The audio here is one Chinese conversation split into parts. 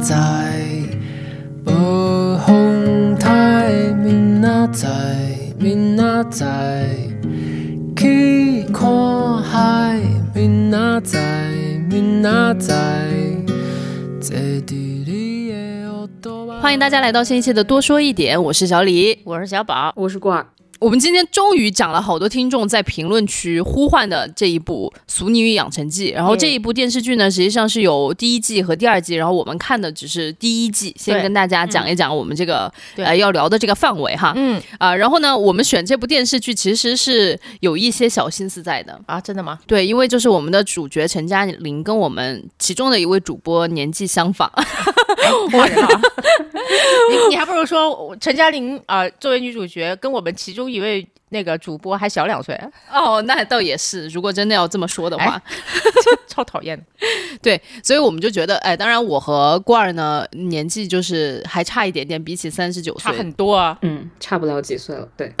知，无风台，明仔载，明仔载，去看海，明仔载，明仔载，坐伫你的耳朵欢迎大家来到新一期的多说一点，我是小李。我是小宝，我是挂，我们今天终于讲了好多听众在评论区呼唤的这一部《俗女与养成记》，然后这一部电视剧呢，实际上是有第一季和第二季，然后我们看的只是第一季，先跟大家讲一讲我们这个、对呃要聊的这个范围哈。嗯啊、然后呢，我们选这部电视剧其实是有一些小心思在的。啊，真的吗？对，因为就是我们的主角陈嘉玲跟我们其中的一位主播年纪相仿，我人啊，你你还不如说陈嘉玲啊、作为女主角，跟我们其中一位那个主播还小两岁，哦，那倒也是。如果真的要这么说的话，超讨厌的。对，所以我们就觉得，哎，当然我和罐儿呢年纪就是还差一点点，比起三十九岁差岁，很多啊。嗯，差不了几岁了，对，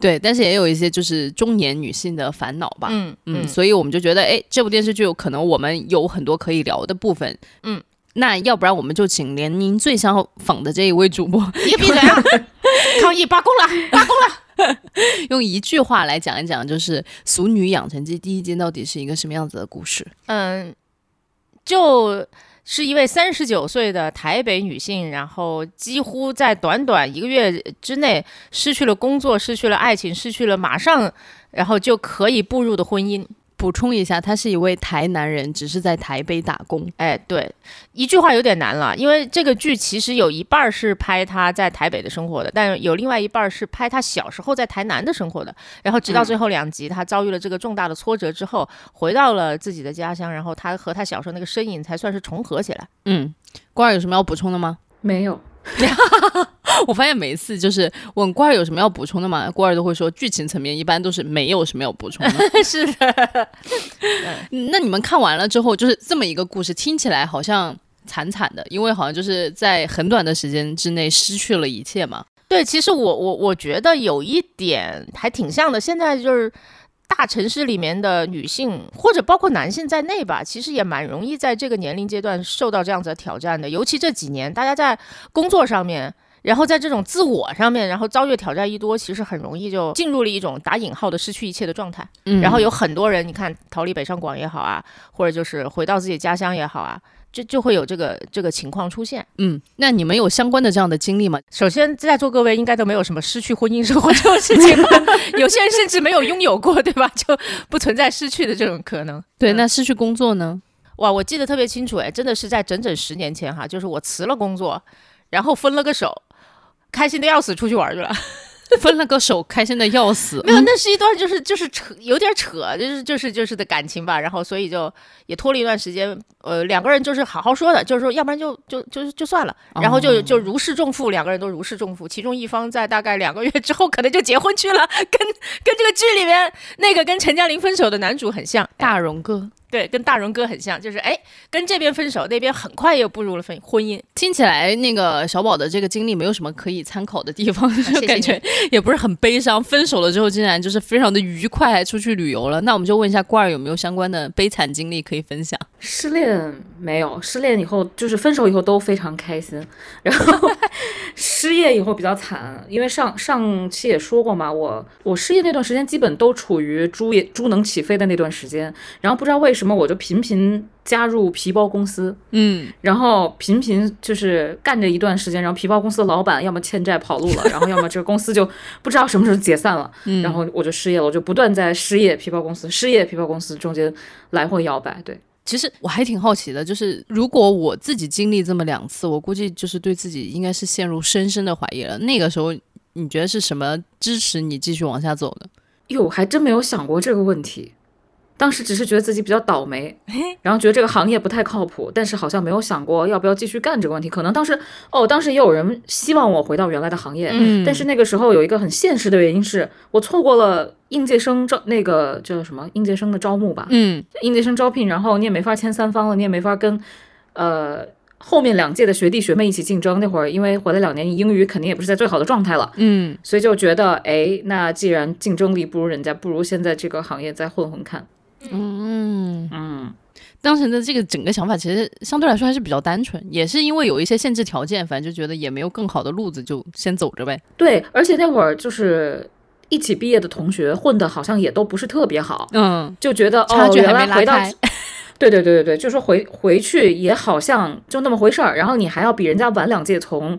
对，但是也有一些就是中年女性的烦恼吧。嗯嗯，所以我们就觉得，哎，这部电视剧有可能我们有很多可以聊的部分。嗯，那要不然我们就请连您最相仿的这一位主播，你闭嘴啊！抗议罢工了，罢工了。用一句话来讲一讲，就是《俗女养成记》第一季到底是一个什么样子的故事？嗯，就是一位三十九岁的台北女性，然后几乎在短短一个月之内失去了工作，失去了爱情，失去了马上然后就可以步入的婚姻。补充一下，他是一位台南人，只是在台北打工。哎，对，一句话有点难了，因为这个剧其实有一半儿是拍他在台北的生活的，但有另外一半儿是拍他小时候在台南的生活的。然后直到最后两集，他遭遇了这个重大的挫折之后，回到了自己的家乡，然后他和他小时候那个身影才算是重合起来。嗯，关儿有什么要补充的吗？没有，我发现每一次就是问罐儿有什么要补充的吗？罐儿都会说剧情层面一般都是没有什么要补充的。是的，嗯那你们看完了之后，就是这么一个故事，听起来好像惨惨的，因为好像就是在很短的时间之内失去了一切嘛。对，其实我我我觉得有一点还挺像的。现在就是大城市里面的女性，或者包括男性在内吧，其实也蛮容易在这个年龄阶段受到这样子的挑战的。尤其这几年，大家在工作上面。然后在这种自我上面，然后遭遇挑战一多，其实很容易就进入了一种打引号的失去一切的状态。嗯然后有很多人，你看逃离北上广也好啊，或者就是回到自己家乡也好啊，就就会有这个这个情况出现。嗯，那你们有相关的这样的经历吗？首先，在座各位应该都没有什么失去婚姻生活这种事情吧？有些人甚至没有拥有过，对吧？就不存在失去的这种可能。对，嗯那失去工作呢？哇，我记得特别清楚，哎，真的是在整整十年前哈，就是我辞了工作，然后分了个手，开心的要死，出去玩去了。分了个手，开心的要死。没有，那是一段就是就是扯，有点扯，就是就是就是的感情吧。然后所以就也拖了一段时间，呃，两个人就是好好说的，就是说要不然就就就就算了，然后就就如释重负，两个人都如释重负。其中一方在大概两个月之后，可能就结婚去了，跟跟这个剧里面那个跟陈嘉玲分手的男主很像，大荣哥对，跟大荣哥很像，就是哎，跟这边分手，那边很快又步入了婚婚姻。听起来那个小宝的这个经历没有什么可以参考的地方，就谢感觉也不是很悲伤。分手了之后，竟然就是非常的愉快，还出去旅游了。那我们就问一下罐儿有没有相关的悲惨经历可以分享？失恋没有，失恋以后就是分手以后都非常开心，然后失业以后比较惨，因为上上期也说过嘛，我我失业那段时间基本都处于猪也猪能起飞的那段时间，然后不知道为什么我就频频加入皮包公司，嗯，然后频频就是干着一段时间，然后皮包公司的老板要么欠债跑路了，然后要么这个公司就不知道什么时候解散了，嗯 然后我就失业了，我就不断在失业皮包公司、失业皮包公司中间来回摇摆，对。其实我还挺好奇的，就是如果我自己经历这么两次，我估计就是对自己应该是陷入深深的怀疑了。那个时候，你觉得是什么支持你继续往下走的？哟，还真没有想过这个问题。当时只是觉得自己比较倒霉，然后觉得这个行业不太靠谱，但是好像没有想过要不要继续干这个问题。可能当时哦，当时也有人希望我回到原来的行业，嗯但是那个时候有一个很现实的原因是我错过了应届生招那个叫什么应届生的招募吧，嗯应届生招聘，然后你也没法签三方了，你也没法跟呃后面两届的学弟学妹一起竞争。那会儿因为回来两年，英语肯定也不是在最好的状态了，嗯，所以就觉得，哎，那既然竞争力不如人家，不如先在这个行业再混混看。嗯，嗯，当时的这个整个想法其实相对来说还是比较单纯，也是因为有一些限制条件，反正就觉得也没有更好的路子，就先走着呗。对，而且那会儿就是一起毕业的同学混的好像也都不是特别好，嗯，就觉得差距哦，还没拉原来回到开。对对对对对，就说回回去也好像就那么回事儿，然后你还要比人家晚两届从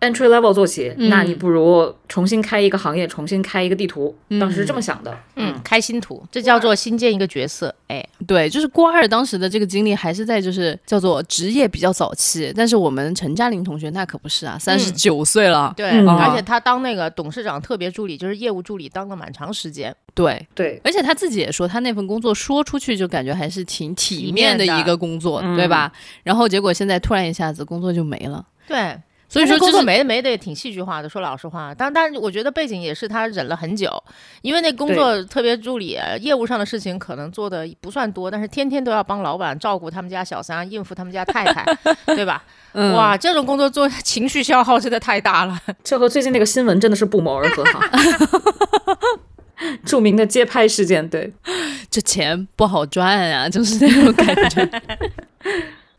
entry level 做起，那你嗯不如重新开一个行业，重新开一个地图。当时是这么想的，嗯，开新图，这叫做新建一个角色。哎，对，就是郭二当时的这个经历还是在就是叫做职业比较早期，但是我们陈嘉玲同学那可不是啊，三十九岁了。对，嗯。而且他当那个董事长特别助理，就是业务助理，当了蛮长时间。对，对，而且他自己也说，他那份工作说出去就感觉还是挺体体面的一个工作，嗯对吧？然后结果现在突然一下子工作就没了，对，所以说工作没的没得也挺戏剧化的，说老实话。但但是我觉得背景也是他忍了很久，因为那工作特别助理业务上的事情可能做的不算多，但是天天都要帮老板照顾他们家小三，应付他们家太太，对吧？嗯哇，这种工作做情绪消耗真的太大了。这和最近那个新闻真的是不谋而合哈。著名的街拍事件，对，这钱不好赚啊，就是那种感觉。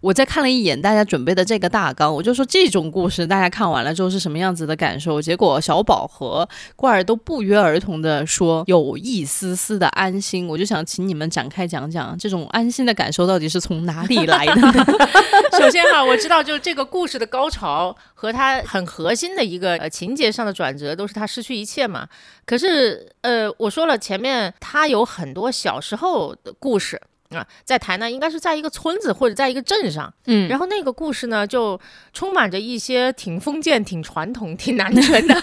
我再看了一眼大家准备的这个大纲，我就说这种故事大家看完了之后是什么样子的感受？结果小宝和罐儿都不约而同的说有一丝丝的安心，我就想请你们展开讲讲这种安心的感受到底是从哪里来的？首先哈，我知道就是这个故事的高潮和它很核心的一个呃情节上的转折，都是他失去一切嘛。可是呃，我说了前面他有很多小时候的故事。啊，在台南应该是在一个村子或者在一个镇上，嗯然后那个故事呢，就充满着一些挺封建、挺传统、挺男权的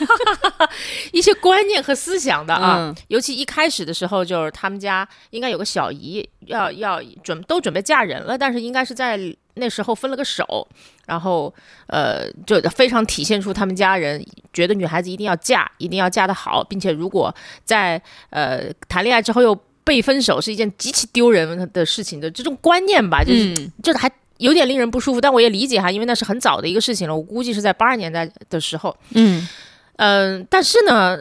一些观念和思想的啊。嗯尤其一开始的时候，就是他们家应该有个小姨要要准都准备嫁人了，但是应该是在那时候分了个手，然后呃，就非常体现出他们家人觉得女孩子一定要嫁，一定要嫁得好，并且如果在呃谈恋爱之后又被分手是一件极其丢人的事情的这种观念吧，就是、嗯就是还。有点令人不舒服，但我也理解哈，因为那是很早的一个事情了。我估计是在八十年代的时候，嗯嗯，但是呢，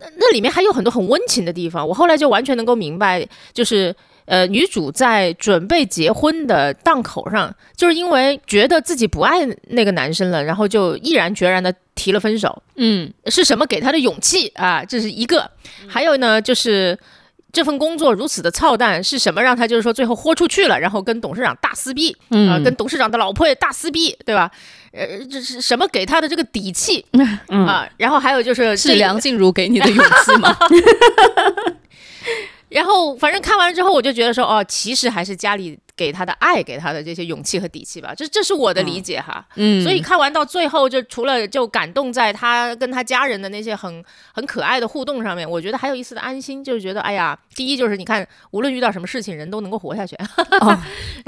那那里面还有很多很温情的地方。我后来就完全能够明白，就是呃，女主在准备结婚的档口上，就是因为觉得自己不爱那个男生了，然后就毅然决然的提了分手。嗯是什么给她的勇气啊？这是一个。还有呢，就是。这份工作如此的操蛋，是什么让他就是说最后豁出去了，然后跟董事长大撕逼，嗯啊、跟董事长的老婆也大撕逼，对吧？呃，这是什么给他的这个底气 嗯啊？然后还有就是是梁静茹给你的勇气吗？然后反正看完了之后，我就觉得说，哦，其实还是家里给他的爱，给他的这些勇气和底气吧。这这是我的理解哈。嗯，所以看完到最后，就除了就感动在他跟他家人的那些很很可爱的互动上面，我觉得还有一丝的安心，就是觉得，哎呀，第一就是你看，无论遇到什么事情，人都能够活下去，哦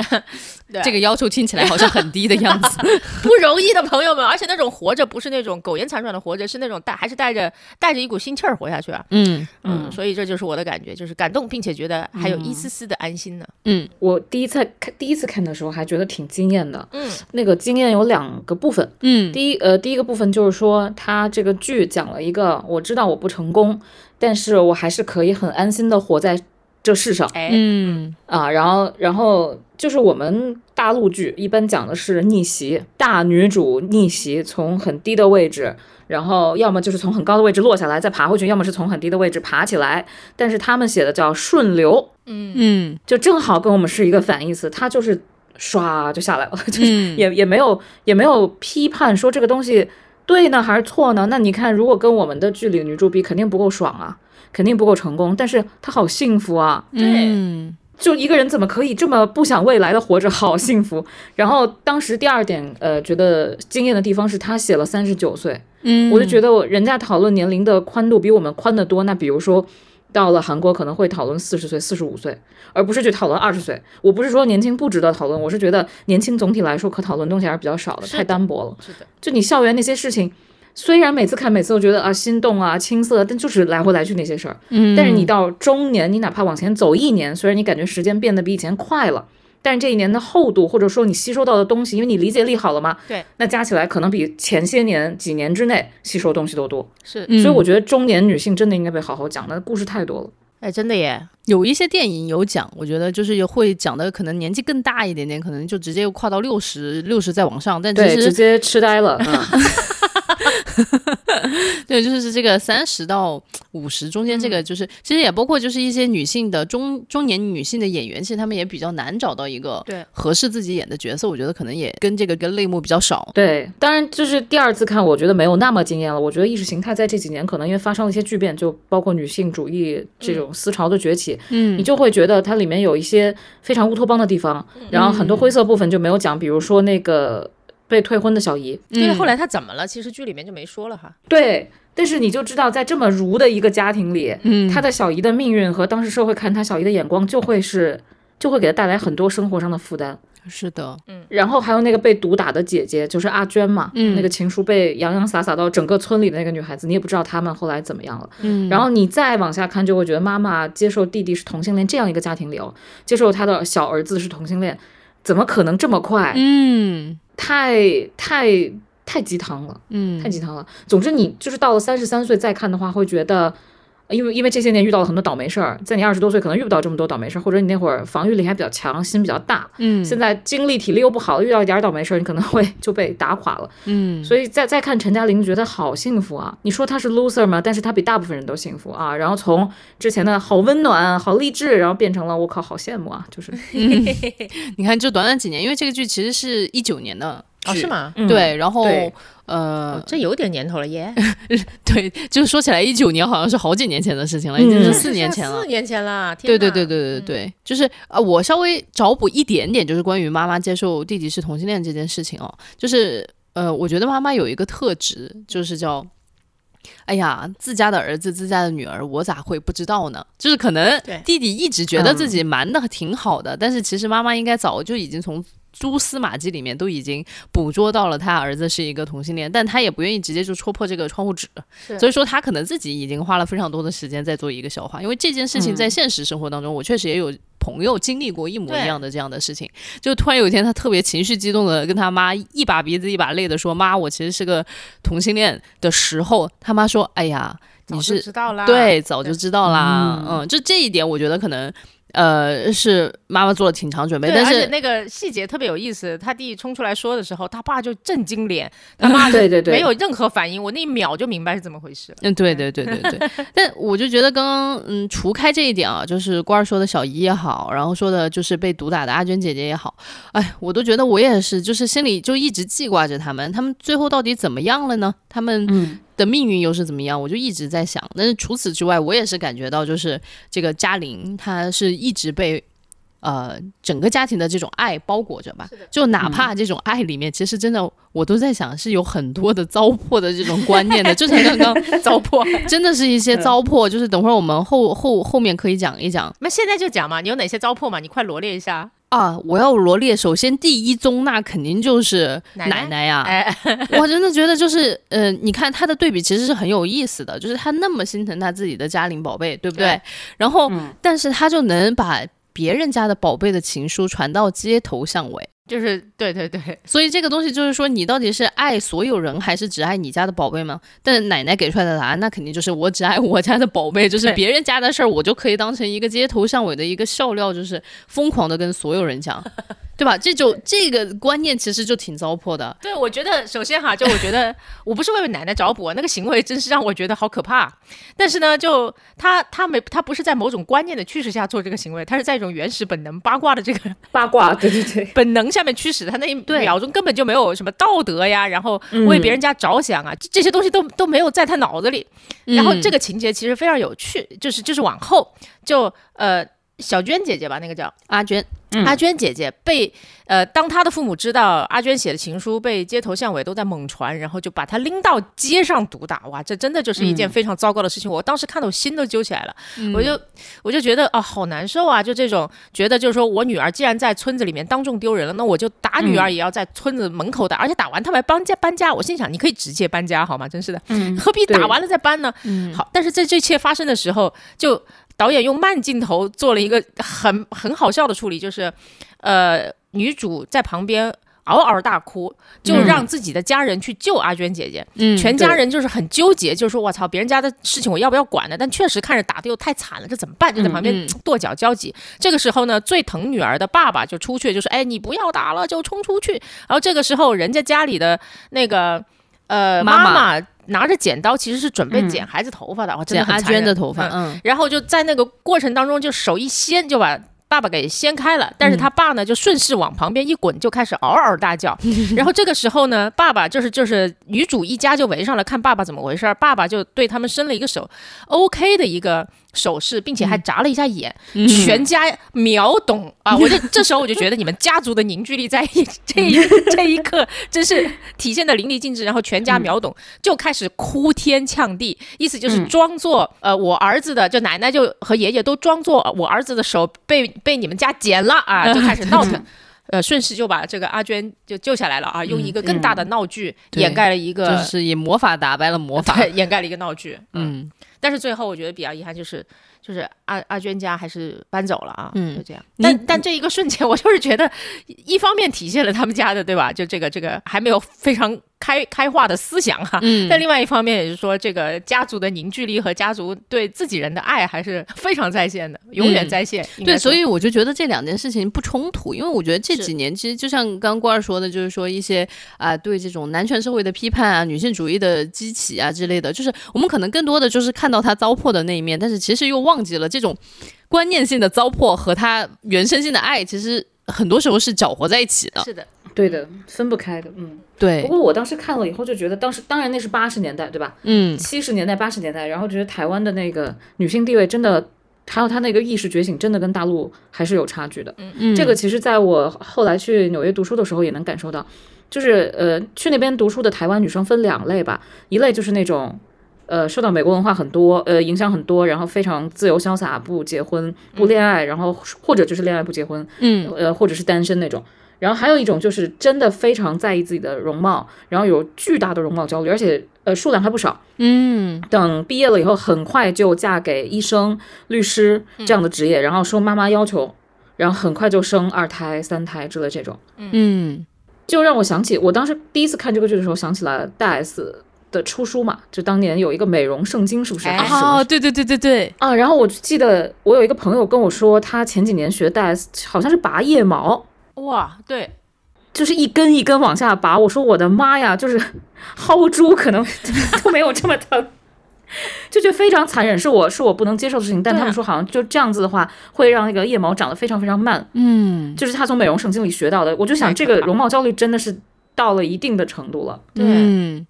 对这个要求听起来好像很低的样子。不容易的朋友们。而且那种活着不是那种苟延残喘的活着，是那种带还是带着带着一股心气儿活下去啊。嗯嗯，所以这就是我的感觉，就是感动，并且觉得还有一丝丝的安心呢。嗯我第一次看第一次看的时候还觉得挺惊艳的。嗯那个惊艳有两个部分，嗯第一呃第一个部分就是说，他这个剧讲了一个我知道我不成功，但是我还是可以很安心的活在这世上哎，嗯啊。然后然后就是我们大陆剧一般讲的是逆袭，大女主逆袭，从很低的位置。然后要么就是从很高的位置落下来再爬回去，要么是从很低的位置爬起来。但是他们写的叫顺流，嗯就正好跟我们是一个反义词，它就是唰就下来了，就是嗯也也没有也没有批判说这个东西对呢还是错呢？那你看，如果跟我们的剧里的女主比，肯定不够爽啊，肯定不够成功，但是他好幸福啊！嗯就一个人怎么可以这么不想未来的活着，好幸福。然后当时第二点，呃，觉得惊艳的地方是他写了三十九岁，嗯，我就觉得我人家讨论年龄的宽度比我们宽得多。那比如说，到了韩国可能会讨论四十岁、四十五岁，而不是去讨论二十岁。我不是说年轻不值得讨论，我是觉得年轻总体来说可讨论东西还是比较少的太单薄了。是的，就你校园那些事情，虽然每次看每次都觉得啊心动啊青涩，但就是来回来去那些事儿。嗯，但是你到中年，你哪怕往前走一年，虽然你感觉时间变得比以前快了，但是这一年的厚度或者说你吸收到的东西，因为你理解力好了嘛，对，那加起来可能比前些年几年之内吸收东西都多。是。嗯所以我觉得中年女性真的应该被好好讲，那故事太多了。哎，真的耶，有一些电影有讲，我觉得就是会讲的可能年纪更大一点点，可能就直接又跨到六十六十再往上，但其实，直接痴呆了。嗯 对，就是这个三十到五十中间，这个就是、其实也包括就是一些女性的中中年女性的演员，其实她们也比较难找到一个对合适自己演的角色，我觉得可能也跟这个跟类目比较少。对，当然就是第二次看，我觉得没有那么惊艳了。我觉得意识形态在这几年可能因为发生了一些巨变，就包括女性主义这种思潮的崛起，嗯你就会觉得它里面有一些非常乌托邦的地方，然后很多灰色部分就没有讲，比如说那个被退婚的小姨，因为后嗯来她怎么了？其实剧里面就没说了哈。对。但是你就知道，在这么儒的一个家庭里，嗯他的小姨的命运和当时社会看他小姨的眼光，就会是就会给他带来很多生活上的负担。是的，嗯然后还有那个被毒打的姐姐，就是阿娟嘛，嗯那个情书被洋洋洒洒到整个村里的那个女孩子，你也不知道她们后来怎么样了。嗯然后你再往下看，就会觉得妈妈接受弟弟是同性恋这样一个家庭里哦，接受他的小儿子是同性恋，怎么可能这么快？嗯太太太鸡汤了，嗯太鸡汤了。总之，你就是到了三十三岁再看的话，会觉得。因为因为这些年遇到了很多倒霉事儿，在你二十多岁可能遇不到这么多倒霉事儿，或者你那会儿防御力还比较强，心比较大，嗯现在精力体力又不好，遇到一点儿倒霉事儿，你可能会就被打垮了。嗯所以再再看陈嘉玲，觉得好幸福啊！你说她是 loser 吗？但是她比大部分人都幸福啊。然后从之前的好温暖、好励志，然后变成了我靠，好羡慕啊！就是 你看就短短几年，因为这个剧其实是一九年的哦，是？吗？嗯对，然后对呃，这有点年头了耶，对，就是说起来，一九年好像是好几年前的事情了，已经嗯是四年前了四。年前了。天哪对对对对对对，就是呃，我稍微找补一点点，就是关于妈妈接受弟弟是同性恋这件事情哦，就是呃，我觉得妈妈有一个特质，就是叫。哎呀，自家的儿子、自家的女儿，我咋会不知道呢？就是可能弟弟一直觉得自己瞒的挺好的，但是其实妈妈应该早就已经从蛛丝马迹里面都已经捕捉到了他儿子是一个同性恋，但他也不愿意直接就戳破这个窗户纸，所以说他可能自己已经花了非常多的时间在做一个消化，因为这件事情在现实生活当中，我确实也有朋友经历过一模一样的这样的事情，就突然有一天他特别情绪激动的跟他妈一把鼻子一把泪的说：“妈，我其实是个同性恋”的时候，他妈说：“哎呀，你是知道啦。对，早就知道啦，嗯嗯，就这一点，我觉得可能。”呃，是妈妈做了挺长准备，对，但是那个细节特别有意思。他弟冲出来说的时候，他爸就震惊脸，他妈对对对，没有任何反应。我那一秒就明白是怎么回事了。嗯，对对对对对，但我就觉得刚刚嗯，除开这一点啊，就是官儿说的小姨也好，然后说的就是被毒打的阿娟姐姐也好，哎，我都觉得我也是，就是心里就一直记挂着他们，他们最后到底怎么样了呢？他们嗯的命运又是怎么样？我就一直在想。但是除此之外，我也是感觉到，就是这个嘉玲，她是一直被。呃，整个家庭的这种爱包裹着吧，就哪怕这种爱里面，其实真的我都在想，是有很多的糟粕的这种观念的，就像刚刚 糟粕。真的是一些糟粕，就是等会儿我们后后后面可以讲一讲那现在就讲嘛，你有哪些糟粕嘛？你快罗列一下。啊。我要罗列，首先第一宗那肯定就是奶奶奶奶呀，哎，我真的觉得就是，呃，你看他的对比其实是很有意思的，就是他那么心疼他自己的嘉玲宝贝，对不对？对然后，嗯但是他就能把别人家的宝贝的情书传到街头巷尾。就是对对对，所以这个东西就是说，你到底是爱所有人，还是只爱你家的宝贝吗？但奶奶给出来的答案，那肯定就是我只爱我家的宝贝，就是别人家的事儿，我就可以当成一个街头巷尾的一个笑料，就是疯狂的跟所有人讲，对吧？这就这个观念其实就挺糟粕的。对，我觉得首先哈，就我觉得我不是为奶奶找补，那个行为真是让我觉得好可怕。但是呢，就他他没他不是在某种观念的驱使下做这个行为，他是在一种原始本能八卦的这个八卦，对对对，本能下面驱使，他那一秒钟根本就没有什么道德呀，然后为别人家着想啊，这这些东西都都没有在他脑子里。然后这个个情节其实非常有趣，就是就是往后就呃小娟姐姐吧，那个叫。阿娟，阿娟姐姐被呃，当她的父母知道阿娟写的情书被街头巷尾都在猛传，然后就把她拎到街上毒打，哇，这真的就是一件非常糟糕的事情。我当时看到我心都揪起来了，我就我就觉得啊，好难受啊，就这种觉得就是说我女儿既然在村子里面当众丢人了，那我就打女儿也要在村子门口打，而且打完他们还搬家搬家，我心想你可以直接搬家好吗？真是的，嗯。何必打完了再搬呢？好，但是在这一切发生的时候，就导演用慢镜头做了一个很很好笑的处理，就是，呃，女主在旁边嗷嗷大哭，就嗯让自己的家人去救阿娟姐姐。嗯全家人就是很纠结，就是说我操，别人家的事情我要不要管呢？但确实看着打的又太惨了，这怎么办？就在旁边嗯跺脚焦急。这个时候呢，最疼女儿的爸爸就出去，就说：“哎，你不要打了，就冲出去。”然后这个时候，人家家里的那个呃妈妈妈妈拿着剪刀，其实是准备嗯剪孩子头发的，哇，真的很残忍娟的头发，然后就在那个过程当中，就手一掀就把。爸爸给掀开了，但是他爸呢就顺势往旁边一滚，就开始嗷嗷大叫。然后这个时候呢，爸爸就是就是女主一家就围上来看爸爸怎么回事儿。爸爸就对他们伸了一个手，OK 的一个手势，并且还眨了一下眼，嗯全家秒懂 啊！我就这时候我就觉得你们家族的凝聚力在一 这一这一刻真是体现的淋漓尽致。然后全家秒懂，就开始哭天呛地，意思就是嗯装作、呃我儿子的，就奶奶就和爷爷都装作呃我儿子的手被被你们家剪了啊，就开始闹腾。呃，顺势就把这个阿娟就救下来了啊，用一个更大的闹剧掩盖了一个，就是以魔法打败了魔法，掩盖了一个闹剧。嗯，嗯，但是最后我觉得比较遗憾就是，就是阿阿娟家还是搬走了啊，嗯就这样。但但这一个瞬间，我就是觉得，一方面体现了他们家的对吧？就这个这个还没有非常开开化的思想哈、嗯但另外一方面也是说，这个家族的凝聚力和家族对自己人的爱还是非常在线的，永远在线。对，所以我就觉得这两件事情不冲突，因为我觉得这几年其实就像刚刚郭二说的，就是说一些啊、对这种男权社会的批判啊、女性主义的激起啊之类的，就是我们可能更多的就是看到他糟粕的那一面，但是其实又忘记了这种观念性的糟粕和他原生性的爱，其实很多时候是搅和在一起的。是的，对的，分不开的，嗯。对不，过我当时看了以后就觉得，当时当然那是八十年代，对吧？嗯七十年代、八十年代，然后觉得台湾的那个女性地位真的，还有她那个意识觉醒，真的跟大陆还是有差距的。嗯，这个其实在我后来去纽约读书的时候也能感受到，就是呃，去那边读书的台湾女生分两类吧，一类就是那种。呃，受到美国文化很多，呃，影响很多，然后非常自由潇洒，不结婚不恋爱，然后或者就是恋爱不结婚，嗯呃，或者是单身那种。然后还有一种就是真的非常在意自己的容貌，然后有巨大的容貌焦虑，而且呃数量还不少。嗯等毕业了以后，很快就嫁给医生、律师这样的职业，然后受妈妈要求，然后很快就生二胎、三胎之类这种，嗯就让我想起我当时第一次看这个剧的时候，想起了大 S 的出书嘛，就当年有一个美容圣经，是不是？哦，对对对对对，啊，然后我记得我有一个朋友跟我说，他前几年学大 S 好像是拔腋毛，哇，对，就是一根一根往下拔。我说我的妈呀，就是薅猪可能 都没有这么疼，就觉得非常残忍，是我是我不能接受的事情。但他们说好像就这样子的话，会让那个腋毛长得非常非常慢，嗯就是他从美容圣经里学到的。我就想，这个容貌焦虑真的是到了一定的程度了。对嗯。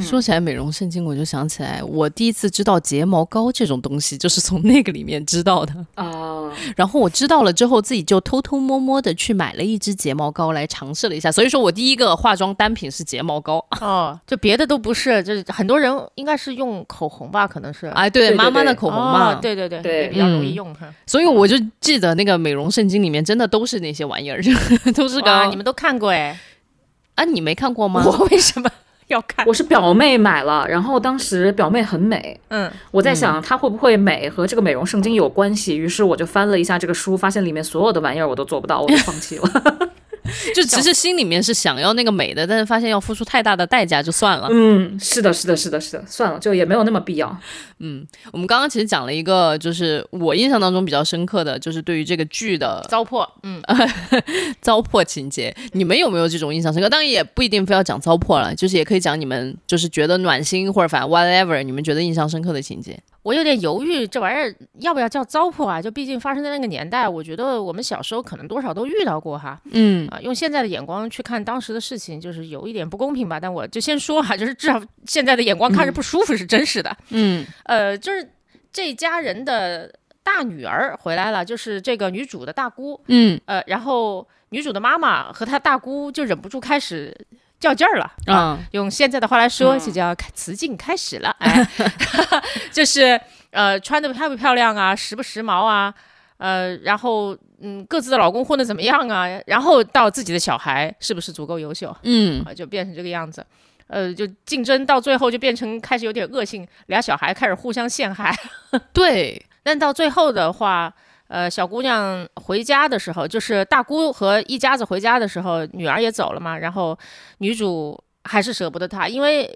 说起来美容圣经，我就想起来，我第一次知道睫毛膏这种东西，就是从那个里面知道的。啊，然后我知道了之后，自己就偷偷摸摸的去买了一支睫毛膏来尝试了一下。所以说我第一个化妆单品是睫毛膏。哦，就别的都不是，就是很多人应该是用口红吧，可能是。哎，对，妈妈的口红嘛。哦对对对，比较容易嗯用哈。所以我就记得那个美容圣经里面真的都是那些玩意儿，都是哇，个你们都看过哎？啊，你没看过吗？我为什么要看？我是表妹买了，然后当时表妹很美，嗯，我在想她会不会美和这个美容圣经有关系，于是我就翻了一下这个书，发现里面所有的玩意儿我都做不到，我就放弃了。就其实心里面是想要那个美的，但是发现要付出太大的代价，就算了。嗯，是的，是的，是的，是的，算了，就也没有那么必要。嗯我们刚刚其实讲了一个，就是我印象当中比较深刻的，就是对于这个剧的糟粕，嗯，糟粕情节，你们有没有这种印象深刻？当然也不一定非要讲糟粕了，就是也可以讲你们就是觉得暖心或者反正 whatever，你们觉得印象深刻的情节。我有点犹豫，这玩意儿要不要叫糟粕啊？就毕竟发生在那个年代，我觉得我们小时候可能多少都遇到过哈。嗯啊，用现在的眼光去看当时的事情，就是有一点不公平吧。但我就先说哈，就是至少现在的眼光看着不舒服是真实的。嗯呃，就是这家人的大女儿回来了，就是这个女主的大姑。嗯呃，然后女主的妈妈和她大姑就忍不住开始较劲儿了啊用现在的话来说，嗯。就叫开雌竞开始了，哎，就是呃穿的漂不漂亮啊，时不时髦啊，呃，然后嗯各自的老公混的怎么样啊，然后到自己的小孩是不是足够优秀？嗯。啊，就变成这个样子。呃，就竞争到最后就变成开始有点恶性，俩小孩开始互相陷害。对，但到最后的话，呃，小姑娘回家的时候，就是大姑和一家子回家的时候，女儿也走了嘛，然后女主还是舍不得她，因为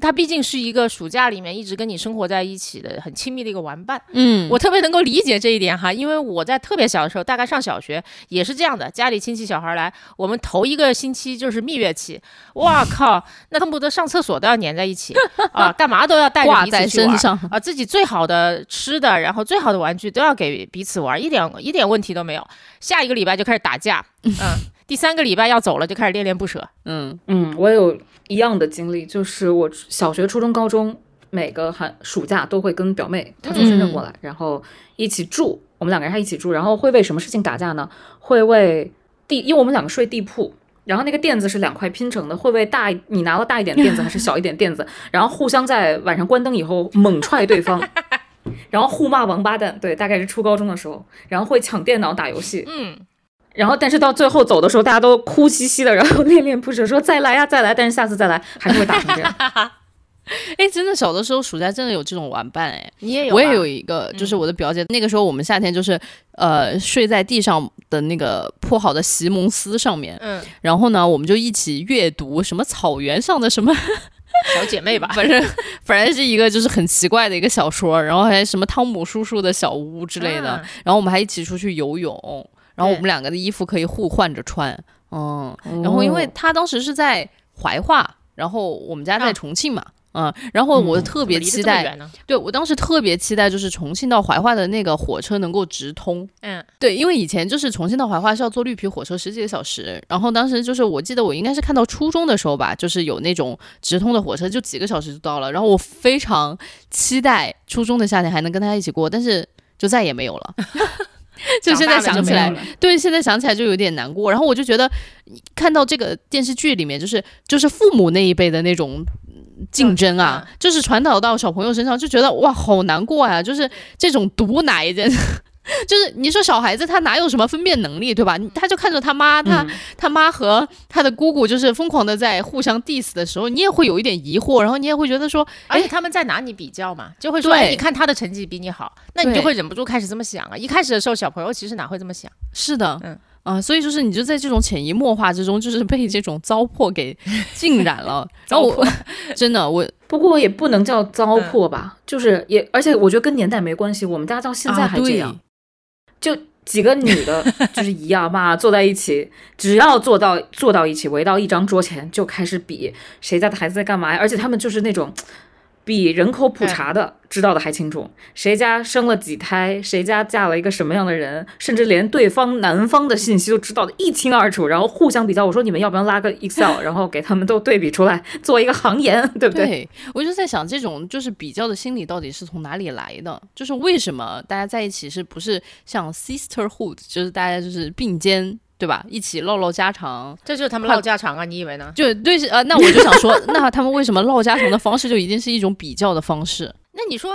她毕竟是一个暑假里面一直跟你生活在一起的很亲密的一个玩伴。嗯，我特别能够理解这一点哈，因为我在特别小的时候，大概上小学也是这样的，家里亲戚小孩来，我们头一个星期就是蜜月期，哇 靠，那恨不得上厕所都要粘在一起啊，干嘛都要带着挂在彼此去玩身上。啊，自己最好的吃的，然后最好的玩具都要给彼此玩，一点一点问题都没有。下一个礼拜就开始打架，嗯，第三个礼拜要走了就开始恋恋不舍。嗯嗯，我有一样的经历，就是我小学、初中、高中每个寒暑假都会跟表妹她从深圳过来，然后一起住，我们两个人还一起住，然后会为什么事情打架呢？会为地，因为我们两个睡地铺。然后那个垫子是两块拼成的，会为大你拿了大一点垫子还是小一点垫子，然后互相在晚上关灯以后猛踹对方，然后互骂王八蛋。对，大概是初高中的时候，然后会抢电脑打游戏，嗯，然后，但是到最后走的时候，大家都哭兮兮的，然后恋恋不舍，说再来呀，再来。但是下次再来还是会打成这样。哎，真的小的时候暑假真的有这种玩伴哎。你也有、啊，我也有一个，就是我的表姐，那个时候我们夏天就是，呃，睡在地上的那个铺好的席梦思上面，嗯，然后呢，我们就一起阅读什么草原上的什么，小姐妹吧，反正反正是一个就是很奇怪的一个小说，然后还什么汤姆叔叔的小屋之类的，嗯然后我们还一起出去游泳，然后我们两个的衣服可以互换着穿，嗯，然后因为哦他当时是在怀化，然后我们家在啊重庆嘛。嗯，然后我嗯特别期待。对我当时特别期待，就是重庆到怀化的那个火车能够直通。嗯，对，因为以前就是重庆到怀化是要坐绿皮火车十几个小时，然后当时就是我记得我应该是看到初中的时候吧，就是有那种直通的火车，就几个小时就到了，然后我非常期待初中的夏天还能跟他一起过，但是就再也没有了。就现在想起来对，现在想起来就有点难过。然后我就觉得，看到这个电视剧里面，就是就是父母那一辈的那种嗯竞争啊，嗯就是传导到小朋友身上，就觉得哇，好难过呀、就是这种毒奶，真的。就是你说小孩子他哪有什么分辨能力，对吧？他就看着他妈，他、嗯。他妈和他的姑姑就是疯狂的在互相 diss 的时候，你也会有一点疑惑，然后你也会觉得说，而且他们在拿你比较嘛，就会说，对。哎，你看他的成绩比你好，那你就会忍不住开始这么想啊。一开始的时候，小朋友其实哪会这么想？是的，嗯。啊、所以就是你就在这种潜移默化之中，就是被这种糟粕给浸染了。然后我 真的我不过也不能叫糟粕吧，就是也，而且我觉得跟年代没关系，我们家到现在还这样，就几个女的，就是一样妈坐在一起，只要坐到坐到一起，围到一张桌前，就开始比谁家的孩子在干嘛呀，而且他们就是那种。比人口普查的知道的还清楚，谁家生了几胎，谁家嫁了一个什么样的人，甚至连对方男方的信息都知道的一清二楚，然后互相比较。我说你们要不要拉个 Excel，然后给他们都对比出来，做一个行研，对不对？对我就在想，这种就是比较的心理到底是从哪里来的？就是为什么大家在一起是不是像 sisterhood，就是大家就是并肩，对吧？一起唠唠家常。这就是他们唠家常啊，你以为呢？就对，是呃，那我就想说，那他们为什么唠家常的方式就一定是一种比较的方式？那你说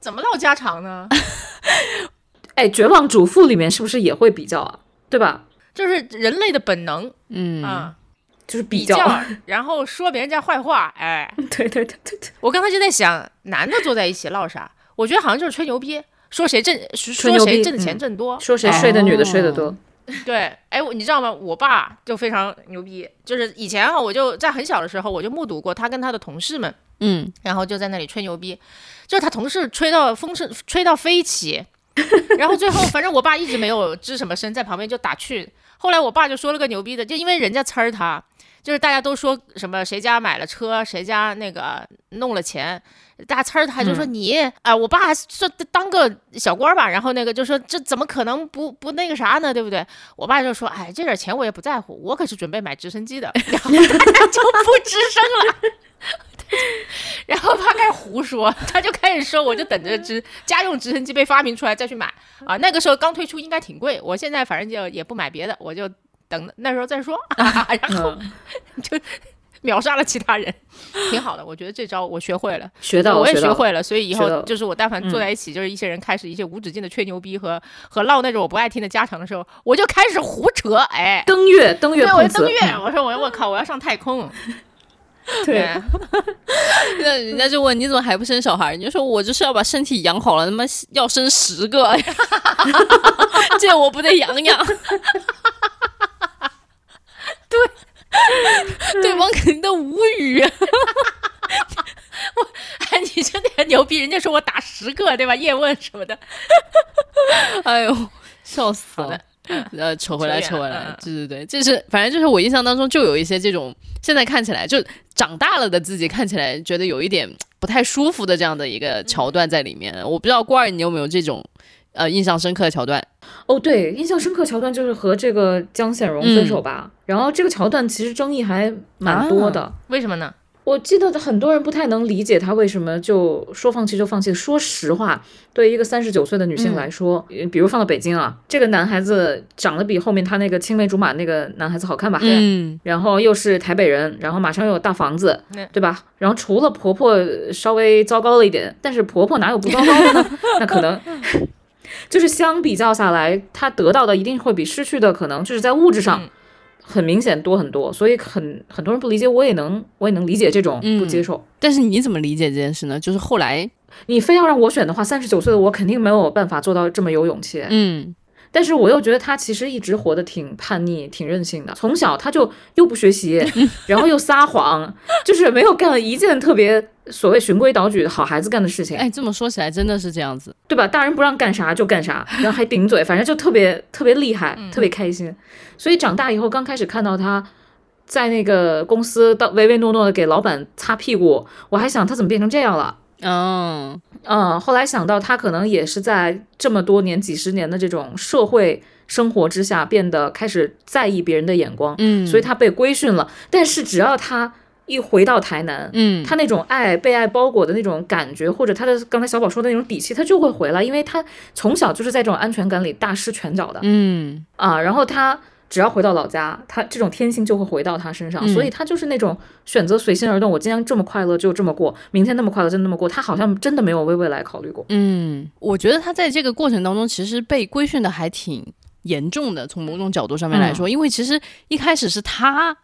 怎么唠家常呢？哎，《绝望主妇》里面是不是也会比较啊？对吧？就是人类的本能嗯啊，就是比较，然后说别人家坏话。哎，对对对对对，我刚才就在想，男的坐在一起唠啥？我觉得好像就是吹牛逼，说谁挣，说谁挣的钱嗯挣多。说谁睡的女的哦睡得多，对，哎，我你知道吗？我爸就非常牛逼，就是以前啊，我就在很小的时候，我就目睹过他跟他的同事们，嗯，然后就在那里吹牛逼，就是他同事吹到风声，吹到飞起，然后最后反正我爸一直没有吱什么声，在旁边就打趣。后来我爸就说了个牛逼的，就因为人家呲儿他，就是大家都说什么谁家买了车，谁家那个弄了钱，大家呲儿他就说你啊、我爸还说当个小官儿吧，然后那个就说这怎么可能不不那个啥呢，对不对？我爸就说哎，这点钱我也不在乎，我可是准备买直升机的，然后大家就不吱声了。然后他开始胡说，他就开始说，我就等着直家用直升机被发明出来再去买啊。那个时候刚推出应该挺贵，我现在反正就也不买别的，我就等那时候再说。然后嗯，秒杀了其他人，挺好的。我觉得这招我学会了，学到了我也学会了。所以以后就是我但凡坐嗯在一起，就是一些人开始一些无止境的吹牛逼和和唠那种我不爱听的家常的时候，我就开始胡扯，哎。登月登月对，我登月，我说我我靠，我要上太空。对，那人家就问你怎么还不生小孩？你就说我就是要把身体养好了，他妈要生十个，这我不得养养？对，对方肯定都无语。我哎，你真的很牛逼！人家说我打十个，对吧？叶问什么的，哎呦，笑死了。呃，扯回来，扯回来，对对对，就是反正就是我印象当中就有一些这种，现在看起来就长大了的自己看起来觉得有一点不太舒服的这样的一个桥段在里面。我不知道郭二你有没有这种呃印象深刻的桥段？哦，对，印象深刻桥段就是和这个江显荣分手吧。然后这个桥段其实争议还蛮多的，为什么呢？我记得很多人不太能理解他为什么就说放弃就放弃。说实话，对于一个三十九岁的女性来说，比如放到北京啊，这个男孩子长得比后面他那个青梅竹马那个男孩子好看吧？嗯，然后又是台北人，然后马上又有大房子，对吧？然后除了婆婆稍微糟糕了一点，但是婆婆哪有不糟糕的呢？那可能就是相比较下来，他得到的一定会比失去的可能就是在物质上。很明显多很多，所以很很多人不理解，我也能我也能理解这种不接受。但是你怎么理解这件事呢？就是后来你非要让我选的话，三十九岁的我肯定没有办法做到这么有勇气。嗯。但是我又觉得他其实一直活得挺叛逆、挺任性的。从小他就又不学习，然后又撒谎，就是没有干了一件特别所谓循规蹈矩的好孩子干的事情。哎，这么说起来真的是这样子，对吧？大人不让干啥就干啥，然后还顶嘴，反正就特别特别厉害，特别开心。所以长大以后，刚开始看到他在那个公司到唯唯诺诺的给老板擦屁股，我还想他怎么变成这样了。嗯嗯，后来想到他可能也是在这么多年、几十年的这种社会生活之下，变得开始在意别人的眼光，嗯，所以他被规训了。但是只要他一回到台南，嗯，他那种爱被爱包裹的那种感觉，或者他的刚才小宝说的那种底气，他就会回来，因为他从小就是在这种安全感里大施拳脚的，嗯啊，然后他。只要回到老家，他这种天性就会回到他身上，所以他就是那种选择随心而动。我今天这么快乐就这么过，明天那么快乐就那么过。他好像真的没有为未来考虑过。嗯，我觉得他在这个过程当中其实被规训的还挺严重的，从某种角度上面来说，因为其实一开始是他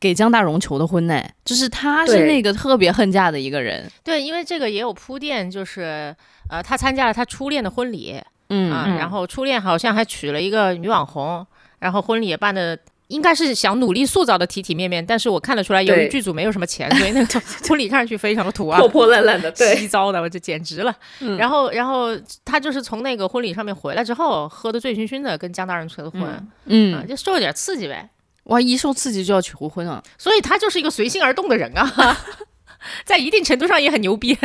给江大荣求的婚呢，就是他是那个特别恨嫁的一个人。对，因为这个也有铺垫，就是呃，他参加了他初恋的婚礼，嗯啊，然后初恋好像还娶了一个女网红。然后婚礼也办的，应该是想努力塑造的体体面面，但是我看得出来，由于剧组没有什么钱，所以那个婚礼看上去非常的土啊，破破烂烂的，稀糟的，我这简直了。然后，然后他就是从那个婚礼上面回来之后，喝的醉醺醺的，跟江大人求的婚，嗯，就受了点刺激呗。哇，一受刺激就要求婚啊！所以他就是一个随心而动的人啊，在一定程度上也很牛逼，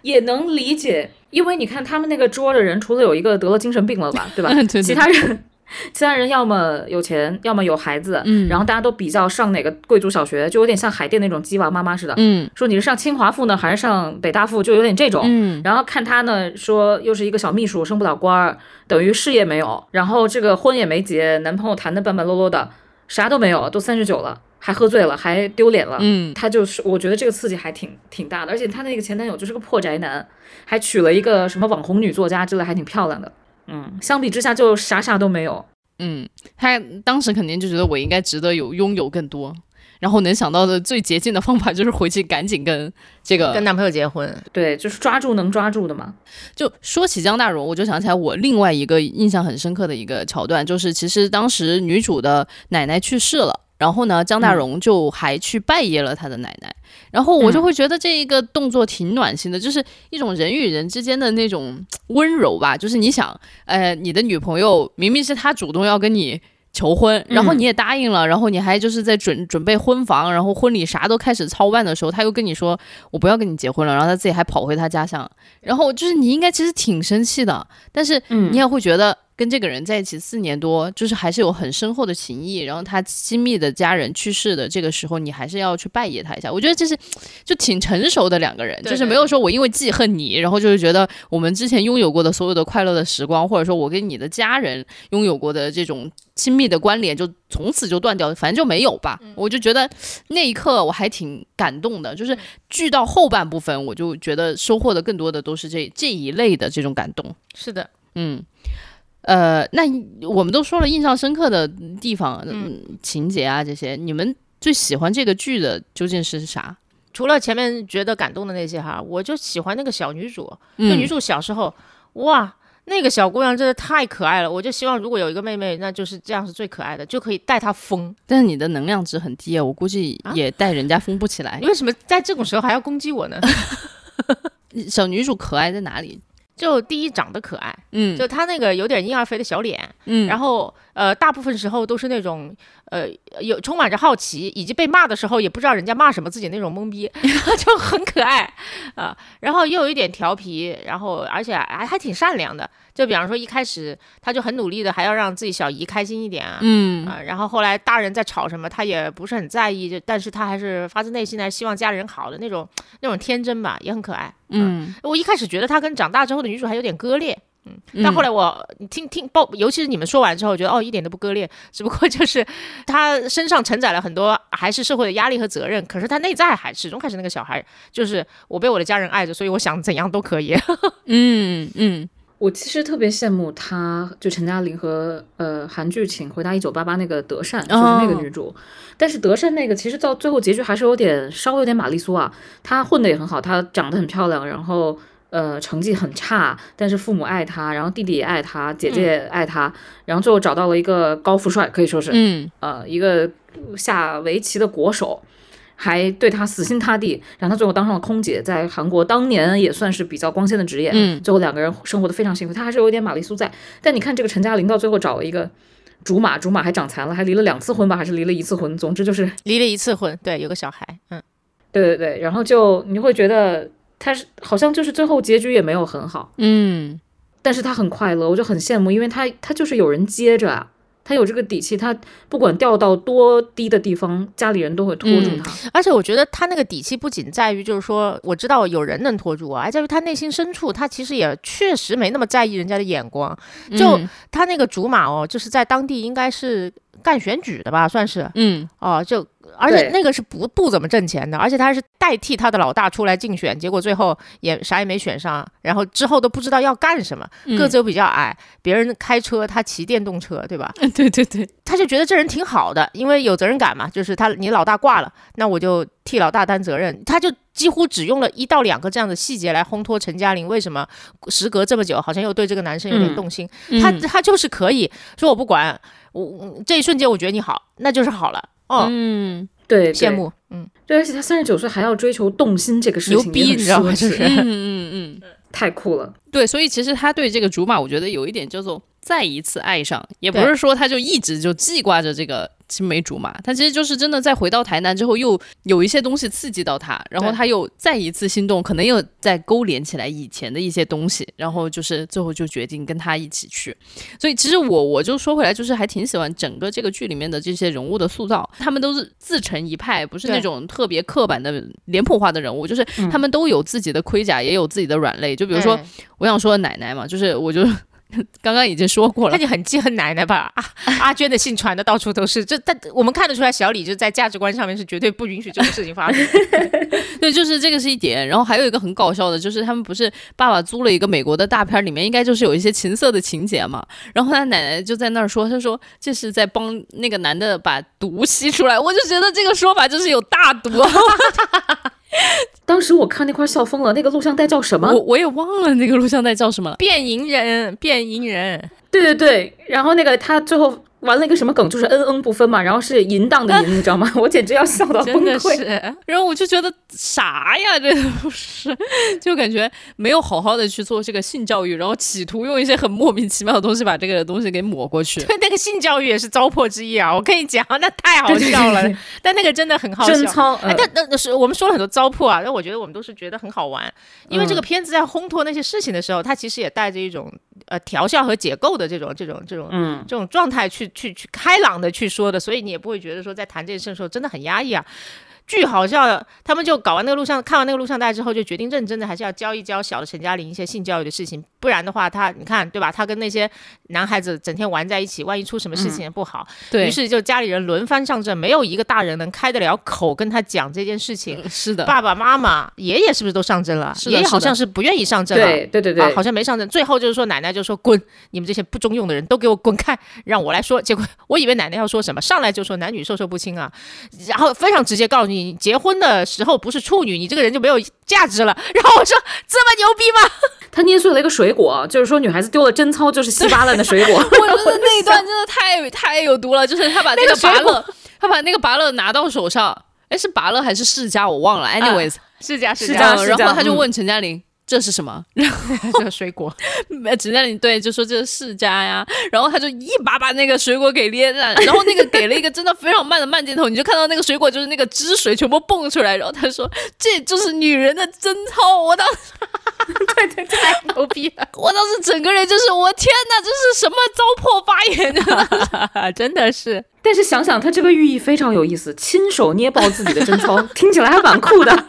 也能理解。因为你看他们那个桌的人，除了有一个得了精神病了吧，对吧？其他人。其他人要么有钱，要么有孩子，嗯，然后大家都比较上哪个贵族小学，就有点像海淀那种鸡娃妈妈似的，嗯，说你是上清华附呢，还是上北大附，就有点这种，嗯，然后看他呢，说又是一个小秘书，升不了官儿，等于事业没有，然后这个婚也没结，男朋友谈的半半落落的，啥都没有，都三十九了，还喝醉了，还丢脸了，嗯，他就是，我觉得这个刺激还挺挺大的，而且他那个前男友就是个破宅男，还娶了一个什么网红女作家之类，还挺漂亮的，嗯，相比之下就啥啥都没有。嗯，他当时肯定就觉得我应该值得有拥有更多，然后能想到的最捷径的方法就是回去赶紧跟这个跟男朋友结婚。对，就是抓住能抓住的嘛。就说起江大荣，我就想起来我另外一个印象很深刻的一个桥段，就是其实当时女主的奶奶去世了。然后呢，张大荣就还去拜谒了他的奶奶，然后我就会觉得这一个动作挺暖心的，就是一种人与人之间的那种温柔吧。就是你想，呃，你的女朋友明明是她主动要跟你求婚，然后你也答应了，然后你还就是在准准备婚房，然后婚礼啥都开始操办的时候，他又跟你说我不要跟你结婚了，然后他自己还跑回他家乡，然后就是你应该其实挺生气的，但是你也会觉得。跟这个人在一起四年多，就是还是有很深厚的情谊。然后他亲密的家人去世的这个时候，你还是要去拜谒他一下。我觉得这是就挺成熟的两个人，就是没有说我因为记恨你，然后就是觉得我们之前拥有过的所有的快乐的时光，或者说我跟你的家人拥有过的这种亲密的关联，就从此就断掉，反正就没有吧。我就觉得那一刻我还挺感动的，就是剧到后半部分，我就觉得收获的更多的都是这这一类的这种感动。是的，嗯。呃，那我们都说了印象深刻的地方、嗯、情节啊这些，你们最喜欢这个剧的究竟是啥？除了前面觉得感动的那些哈，我就喜欢那个小女主，就嗯女主小时候，哇，那个小姑娘真的太可爱了。我就希望如果有一个妹妹，那就是这样是最可爱的，就可以带她疯。但是你的能量值很低啊，我估计啊也带人家疯不起来你。为什么在这种时候还要攻击我呢？小女主可爱在哪里？就第一长得可爱，嗯，就他那个有点婴儿肥的小脸，嗯，然后呃，大部分时候都是那种呃有充满着好奇，以及被骂的时候也不知道人家骂什么，自己那种懵逼，就很可爱啊、然后又有一点调皮，然后而且还还挺善良的。就比方说一开始他就很努力的，还要让自己小姨开心一点啊。嗯啊，然后后来大人在吵什么，他也不是很在意，就但是他还是发自内心的希望家人好的那种那种天真吧，也很可爱。嗯，我一开始觉得他跟长大之后的女主还有点割裂，嗯，但后来我听听包，尤其是你们说完之后，我觉得哦一点都不割裂，只不过就是他身上承载了很多还是社会的压力和责任，可是他内在还始终还是那个小孩，就是我被我的家人爱着，所以我想怎样都可以。嗯嗯我其实特别羡慕她，就陈嘉玲和呃韩剧《请回答一九八八》那个德善，就是那个哦女主。但是德善那个其实到最后结局还是有点稍微有点玛丽苏啊，她混的也很好，她长得很漂亮，然后呃成绩很差，但是父母爱他，然后弟弟也爱他，姐姐也爱他，然后最后找到了一个高富帅，可以说是、嗯呃一个下围棋的国手。还对他死心塌地，然后他最后当上了空姐，在韩国当年也算是比较光鲜的职业。嗯最后两个人生活的非常幸福，他还是有一点玛丽苏在。但你看这个陈嘉玲到最后找了一个竹马，竹马还长残了，还离了两次婚吧，还是离了一次婚？总之就是，离了一次婚，对，有个小孩，嗯，对对对，然后就你会觉得她是好像就是最后结局也没有很好，嗯。但是他很快乐，我就很羡慕，因为他他就是有人接着啊。他有这个底气，他不管掉到多低的地方，家里人都会拖住他。而且我觉得他那个底气不仅在于就是说我知道有人能拖住我，还在于他内心深处他其实也确实没那么在意人家的眼光，就嗯他那个竹马哦，就是在当地应该是干选举的吧，算是。嗯。哦，就而且那个是不不怎么挣钱的，而且他是代替他的老大出来竞选，结果最后也啥也没选上，然后之后都不知道要干什么，嗯个子又比较矮，别人开车他骑电动车，对吧？对对对，他就觉得这人挺好的，因为有责任感嘛，就是他你老大挂了，那我就替老大担责任。他就几乎只用了一到两个这样的细节来烘托陈嘉玲为什么时隔这么久，好像又对这个男生有点嗯动心。他嗯他就是可以说我不管，我我这一瞬间我觉得你好，那就是好了。哦，嗯对，对。羡。慕，嗯，对，而且他三十九岁还要追求动心这个事情，牛逼你知道吗？就是。嗯嗯。嗯，太酷了。对，所以其实他对这个竹马，我觉得有一点叫做再一次爱上，也不是说他就一直就记挂着这个青梅竹马，他其实就是真的在回到台南之后，又有一些东西刺激到他，然后他又再一次心动，可能又再勾连起来以前的一些东西，然后就是最后就决定跟他一起去。所以其实我我就说回来，就是还挺喜欢整个这个剧里面的这些人物的塑造，他们都是自成一派，不是那种特别刻板的脸谱化的人物，就是他们都有自己的盔甲，也有自己的软肋。就比如说哎我想说奶奶嘛，就是我就 刚刚已经说过了，他就很记恨奶奶吧？啊，阿娟的信传的到处都是，这但我们看得出来，小李就在价值观上面是绝对不允许这种事情发生。对，就是这个是一点。然后还有一个很搞笑的，就是他们不是爸爸租了一个美国的大片，里面应该就是有一些情色的情节嘛。然后他奶奶就在那儿说，他说这是在帮那个男的把毒吸出来，我就觉得这个说法就是有大毒。当时我看那块笑疯了，那个录像带叫什么我？我也忘了那个录像带叫什么了。变蝇人，变蝇人，对对对，然后那个他最后玩了一个什么梗，就是嗯嗯不分嘛，然后是淫荡的淫，你知道吗？我简直要笑到崩真的溃。是。然后我就觉得啥呀，这都是，就感觉没有好好的去做这个性教育，然后企图用一些很莫名其妙的东西把这个东西给抹过去。对，那个性教育也是糟粕之一啊！我跟你讲，那太好笑了。对对对 但那个真的很好笑。贞操，哎呃，但那那是我们说了很多糟粕啊，但我觉得我们都是觉得很好玩，因为这个嗯片子在烘托那些事情的时候，它其实也带着一种呃调笑和解构的这种这种这种嗯，这种状态去去去开朗的去说的，所以你也不会觉得说在谈这件事的时候真的很压抑啊。巨好笑的。他们就搞完那个录像，看完那个录像带之后，就决定认真的还是要教一教小的陈嘉玲一些性教育的事情，不然的话，他你看对吧？他跟那些男孩子整天玩在一起，万一出什么事情也不好。对，于是就家里人轮番上阵，没有一个大人能开得了口跟他讲这件事情。是的，爸爸妈妈、爷爷是不是都上阵了？爷爷好像是不愿意上阵了。对对对对，啊，好像没上阵。最后就是说，奶奶就说滚，你们这些不中用的人都给我滚开，让我来说。结果我以为奶奶要说什么，上来就说男女授受不亲啊，然后非常直接告诉你，结婚的时候不是处女，你这个人就没有价值了。然后我说这么牛逼吗？他捏碎了一个水果，就是说女孩子丢了贞操就是稀巴烂的水果。我觉得那一段真的太太有毒了，就是他把那个拔乐，他把那个拔乐拿到手上，哎，是拔乐还是世家我忘了。Anyways，是这样，是是这样，这样然后他就问陈嘉玲。这是什么？然后这个水果，只让你对就说这是世家呀，然后他就一把把那个水果给捏烂，然后那个给了一个真的非常慢的慢镜头，你就看到那个水果就是那个汁水全部蹦出来，然后他说这就是女人的贞操，我当时对 对对，太牛逼了，我当时整个人就是我天哪，这是什么糟粕发言？真的是。但是想想他这个寓意非常有意思，亲手捏爆自己的贞操，听起来还蛮酷的。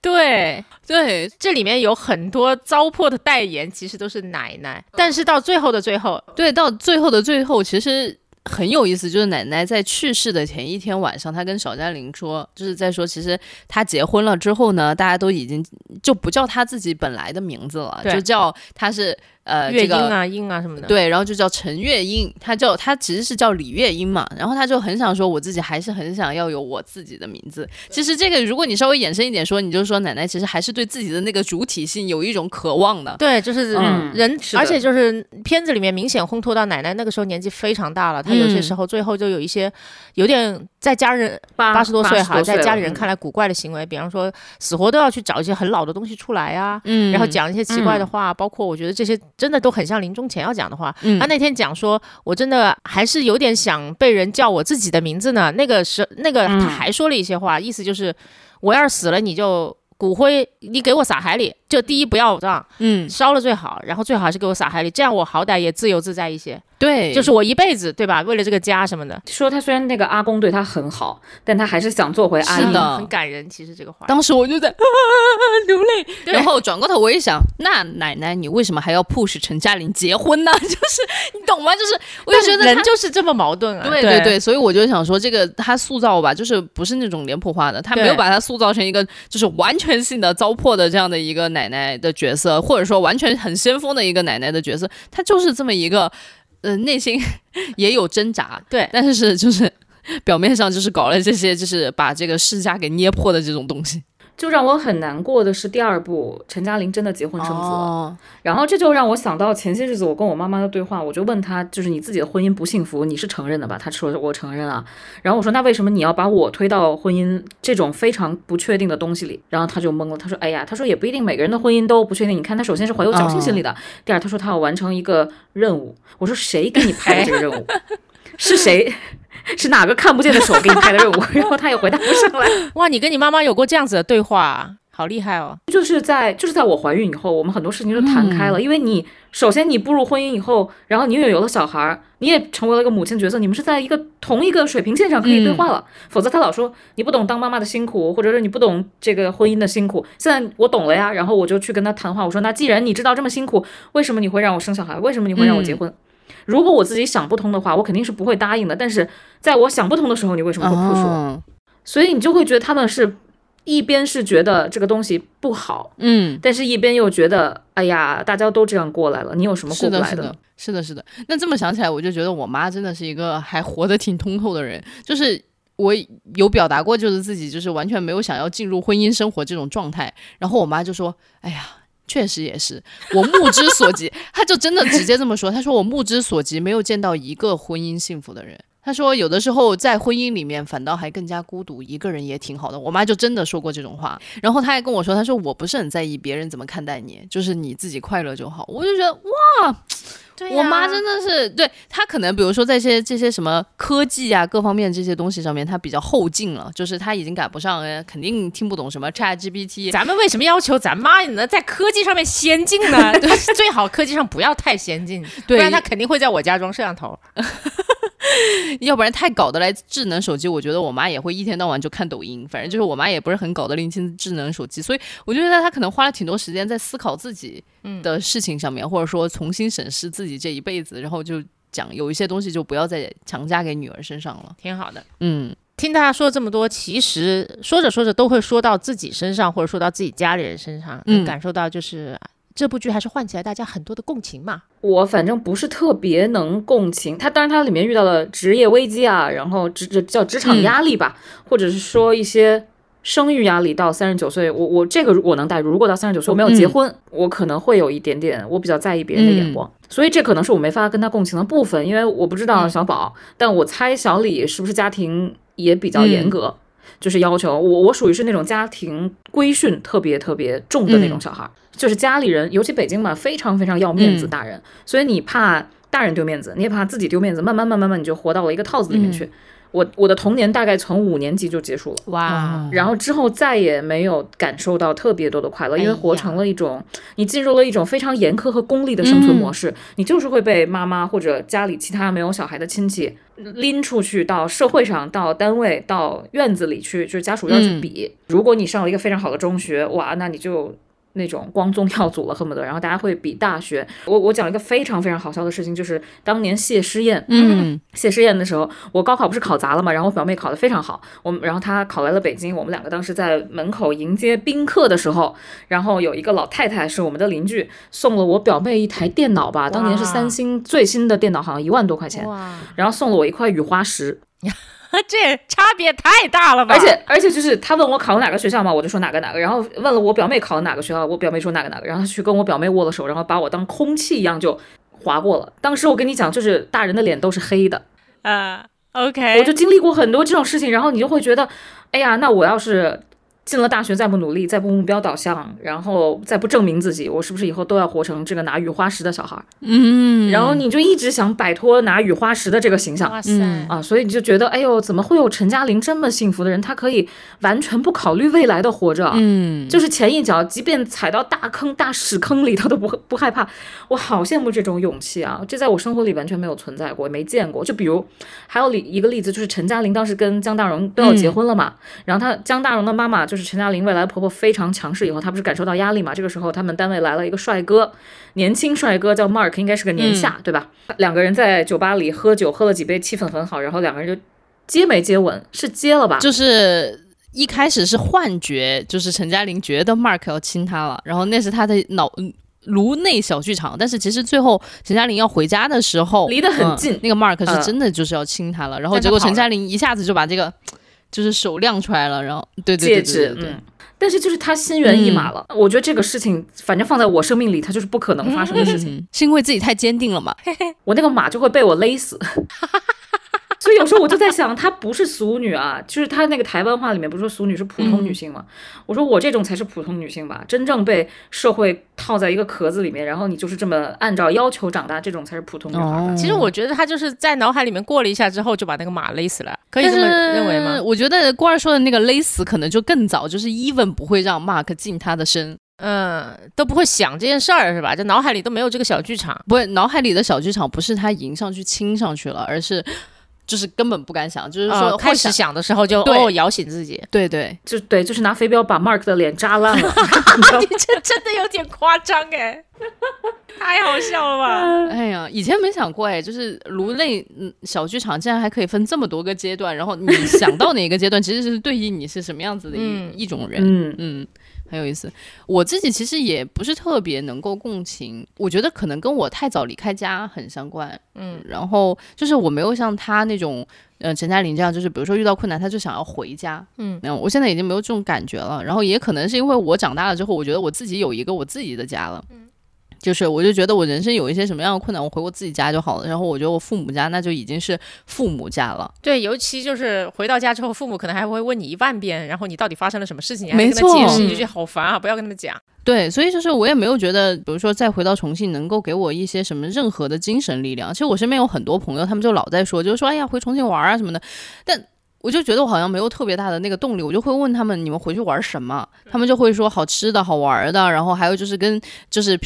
对对，这里面有很多糟粕的代言，其实都是奶奶。但是到最后的最后，对，到最后的最后，其实很有意思，就是奶奶在去世的前一天晚上，她跟小嘉玲说，就是在说，其实她结婚了之后呢，大家都已经就不叫她自己本来的名字了，就叫她是呃月这个英啊、英啊什么的。对，然后就叫陈月英，他叫他其实是叫李月英嘛，然后他就很想说，我自己还是很想要有我自己的名字。其实这个，如果你稍微延伸一点说，你就说奶奶其实还是对自己的那个主体性有一种渴望的。对，就是嗯人，是而且就是片子里面明显烘托到奶奶那个时候年纪非常大了，她有些嗯时候最后就有一些有点在家人八八十多岁哈，在家里人看来古怪的行为，比方说死活都要去找一些很老的东西出来啊、嗯然后讲一些奇怪的话，包括我觉得这些真的都很像临终前要讲的话。嗯他那天讲说，我真的还是有点想被人叫我自己的名字呢。那个是那个嗯他还说了一些话，意思就是我要是死了，你就骨灰你给我撒海里，就第一不要葬，嗯，烧了最好，然后最好还是给我撒海里，这样我好歹也自由自在一些。对，就是我一辈子对吧？为了这个家什么的，说他虽然那个阿公对他很好，但他还是想做回阿姨。是的很感人。其实这个话，当时我就在、啊、流泪，然后转过头我一想，那奶奶你为什么还要 push 陈嘉玲结婚呢？就是你懂吗？就是我就觉得人就是这么矛盾啊。对对对，所以我就想说，这个他塑造吧，就是不是那种脸谱化的，他没有把他塑造成一个就是完全性的糟粕的这样的一个奶奶的角色，或者说完全很先锋的一个奶奶的角色，她就是这么一个，呃，内心也有挣扎，对但是就是表面上就是搞了这些，就是把这个世家给捏破的这种东西。就让我很难过的是，第二部陈嘉玲真的结婚生子了。哦，然后这就让我想到前些日子我跟我妈妈的对话，我就问她，就是你自己的婚姻不幸福，你是承认的吧？她说我承认啊。然后我说那为什么你要把我推到婚姻这种非常不确定的东西里？然后她就懵了，她说哎呀，她说也不一定每个人的婚姻都不确定。你看她首先是怀有侥幸心理的，第二她说她要完成一个任务。我说谁给你派的这个任务？是谁？是哪个看不见的手给你派的任务？然后他也回答不上来。哇，你跟你妈妈有过这样子的对话啊，好厉害哦。就是在就是在我怀孕以后，我们很多事情就谈开了。因为你首先你步入婚姻以后，然后你又有了小孩儿，你也成为了一个母亲角色，你们是在一个同一个水平线上可以对话了。否则他老说你不懂当妈妈的辛苦，或者是你不懂这个婚姻的辛苦。现在我懂了呀，然后我就去跟他谈话，我说那既然你知道这么辛苦，为什么你会让我生小孩？为什么你会让我结婚？如果我自己想不通的话，我肯定是不会答应的。但是在我想不通的时候，你为什么会我？哦所以你就会觉得他们是一边是觉得这个东西不好，嗯，但是一边又觉得，哎呀，大家都这样过来了，你有什么过是的，不来是的，是的，是的。那这么想起来，我就觉得我妈真的是一个还活得挺通透的人，就是。我有表达过，就是自己就是完全没有想要进入婚姻生活这种状态，然后我妈就说：“哎呀，确实也是，我目之所及，他就真的直接这么说，他说我目之所及没有见到一个婚姻幸福的人。”她说有的时候在婚姻里面反倒还更加孤独，一个人也挺好的。我妈就真的说过这种话，然后她还跟我说，她说我不是很在意别人怎么看待你，就是你自己快乐就好。我就觉得哇。对我妈真的是对她可能，比如说在一些这些什么科技啊各方面这些东西上面，她比较后进了，就是她已经赶不上，呃肯定听不懂什么 Chat GPT。咱们为什么要求咱妈呢在科技上面先进呢？对，最好科技上不要太先进，不对然她肯定会在我家装摄像头。要不然太搞得来智能手机，我觉得我妈也会一天到晚就看抖音。反正就是我妈也不是很搞得拎清智能手机，所以我觉得她可能花了挺多时间在思考自己的事情上面，或者说重新审视自己这一辈子，然后就讲有一些东西就不要再强加给女儿身上了。挺好的。嗯，听大家说了这么多，其实说着说着都会说到自己身上，或者说到自己家里人身上，嗯感受到就是这部剧还是唤起来大家很多的共情嘛。我反正不是特别能共情他，当然他里面遇到了职业危机啊，然后职这叫职场压力吧，或者是说一些生育压力。到三十九岁，我我这个我能代入。如果到三十九岁我没有结婚，我可能会有一点点，我比较在意别人的眼光，所以这可能是我没法跟他共情的部分，因为我不知道小宝，但我猜小李是不是家庭也比较严格。就是要求我，我属于是那种家庭规训特别特别重的那种小孩儿，就是家里人，尤其北京嘛，非常非常要面子，嗯大人，所以你怕大人丢面子，你也怕自己丢面子，慢慢慢慢慢，你就活到了一个套子里面去。我我的童年大概从五年级就结束了。哇，然后之后再也没有感受到特别多的快乐，因为活成了一种，你进入了一种非常严苛和功利的生存模式，你就是会被妈妈或者家里其他没有小孩的亲戚拎出去到社会上、到单位、到院子里去，就是家属院去比。如果你上了一个非常好的中学，哇，那你就。那种光宗耀祖了，恨不得，然后大家会比大学。我我讲一个非常非常好笑的事情，就是当年谢师宴，嗯。谢师宴的时候，我高考不是考砸了嘛，然后我表妹考得非常好，我们然后她考来了北京，我们两个当时在门口迎接宾客的时候，然后有一个老太太是我们的邻居，送了我表妹一台电脑吧，当年是三星最新的电脑，好像一万多块钱，然后送了我一块雨花石，这差别太大了吧？而且而且就是他问我考了哪个学校嘛，我就说哪个哪个，然后问了我表妹考了哪个学校，我表妹说哪个哪个，然后他去跟我表妹握了手，然后把我当空气一样就划过了。当时我跟你讲，就是大人的脸都是黑的。呃，OK，我就经历过很多这种事情，然后你就会觉得，哎呀，那我要是进了大学再不努力，再不目标导向，然后再不证明自己，我是不是以后都要活成这个拿雨花石的小孩儿？嗯，然后你就一直想摆脱拿雨花石的这个形象。哇塞，嗯啊，所以你就觉得，哎呦，怎么会有陈嘉玲这么幸福的人？她可以完全不考虑未来的活着，嗯，就是前一脚，即便踩到大坑、大屎坑里，她都不不害怕。我好羡慕这种勇气啊！这在我生活里完全没有存在过，没见过。就比如，还有里一个例子，就是陈嘉玲当时跟江大荣都要结婚了嘛，然后她江大荣的妈妈就是陈嘉玲未来的婆婆非常强势，以后她不是感受到压力嘛？这个时候他们单位来了一个帅哥，年轻帅哥叫 Mark，应该是个年下，对吧？两个人在酒吧里喝酒，喝了几杯，气氛很好，然后两个人就接没接吻？是接了吧？就是一开始是幻觉，就是陈嘉玲觉得 Mark 要亲她了，然后那是她的脑。嗯颅内小剧场，但是其实最后陈嘉玲要回家的时候，离得很嗯近那个 Mark 嗯是真的就是要亲她了，然后结果陈嘉玲一下子就把这个就是手亮出来了，然后对对对戒指对。但是就是他心猿意马了，我觉得这个事情，反正放在我生命里，它就是不可能发生的事情。嗯，是因为自己太坚定了嘛？我那个马就会被我勒死。所以有时候我就在想，她不是俗女啊，就是她那个台湾话里面不是说俗女是普通女性吗？我说我这种才是普通女性吧，真正被社会套在一个壳子里面，然后你就是这么按照要求长大，这种才是普通女孩吧。哦其实我觉得她就是在脑海里面过了一下之后，就把那个马勒死了，可以这么认为吗？我觉得郭二说的那个勒死可能就更早，就是 Even 不会让 Mark 进她的身，嗯，都不会想这件事儿是吧？就脑海里都没有这个小剧场。不会，脑海里的小剧场不是他迎上去亲上去了，而是就是根本不敢想，就是说呃，开始想，的时候就哦摇醒自己，对对，就对，就是拿飞镖把 Mark 的脸扎烂了。你这真的有点夸张哎，太好笑了吧？哎呀，以前没想过哎，就是颅内嗯小剧场竟然还可以分这么多个阶段，然后你想到哪个阶段，其实是对应你是什么样子的一、嗯。一种人，嗯，嗯，很有意思。我自己其实也不是特别能够共情，我觉得可能跟我太早离开家很相关。嗯，然后就是我没有像他那种，呃，陈嘉玲这样，就是比如说遇到困难他就想要回家。嗯，那我现在已经没有这种感觉了。然后也可能是因为我长大了之后，我觉得我自己有一个我自己的家了。嗯就是我就觉得我人生有一些什么样的困难，我回我自己家就好了。然后我觉得我父母家那就已经是父母家了。对，尤其就是回到家之后，父母可能还会问你一万遍，然后你到底发生了什么事情，你还得没跟他解释，你就觉得好烦啊，不要跟他们讲。对，所以就是我也没有觉得，比如说再回到重庆能够给我一些什么任何的精神力量。其实我身边有很多朋友，他们就老在说，就是说哎呀回重庆玩啊什么的，但我就觉得我好像没有特别大的那个动力。我就会问他们，你们回去玩什么？他们就会说好吃的好玩的，然后还有就是跟就是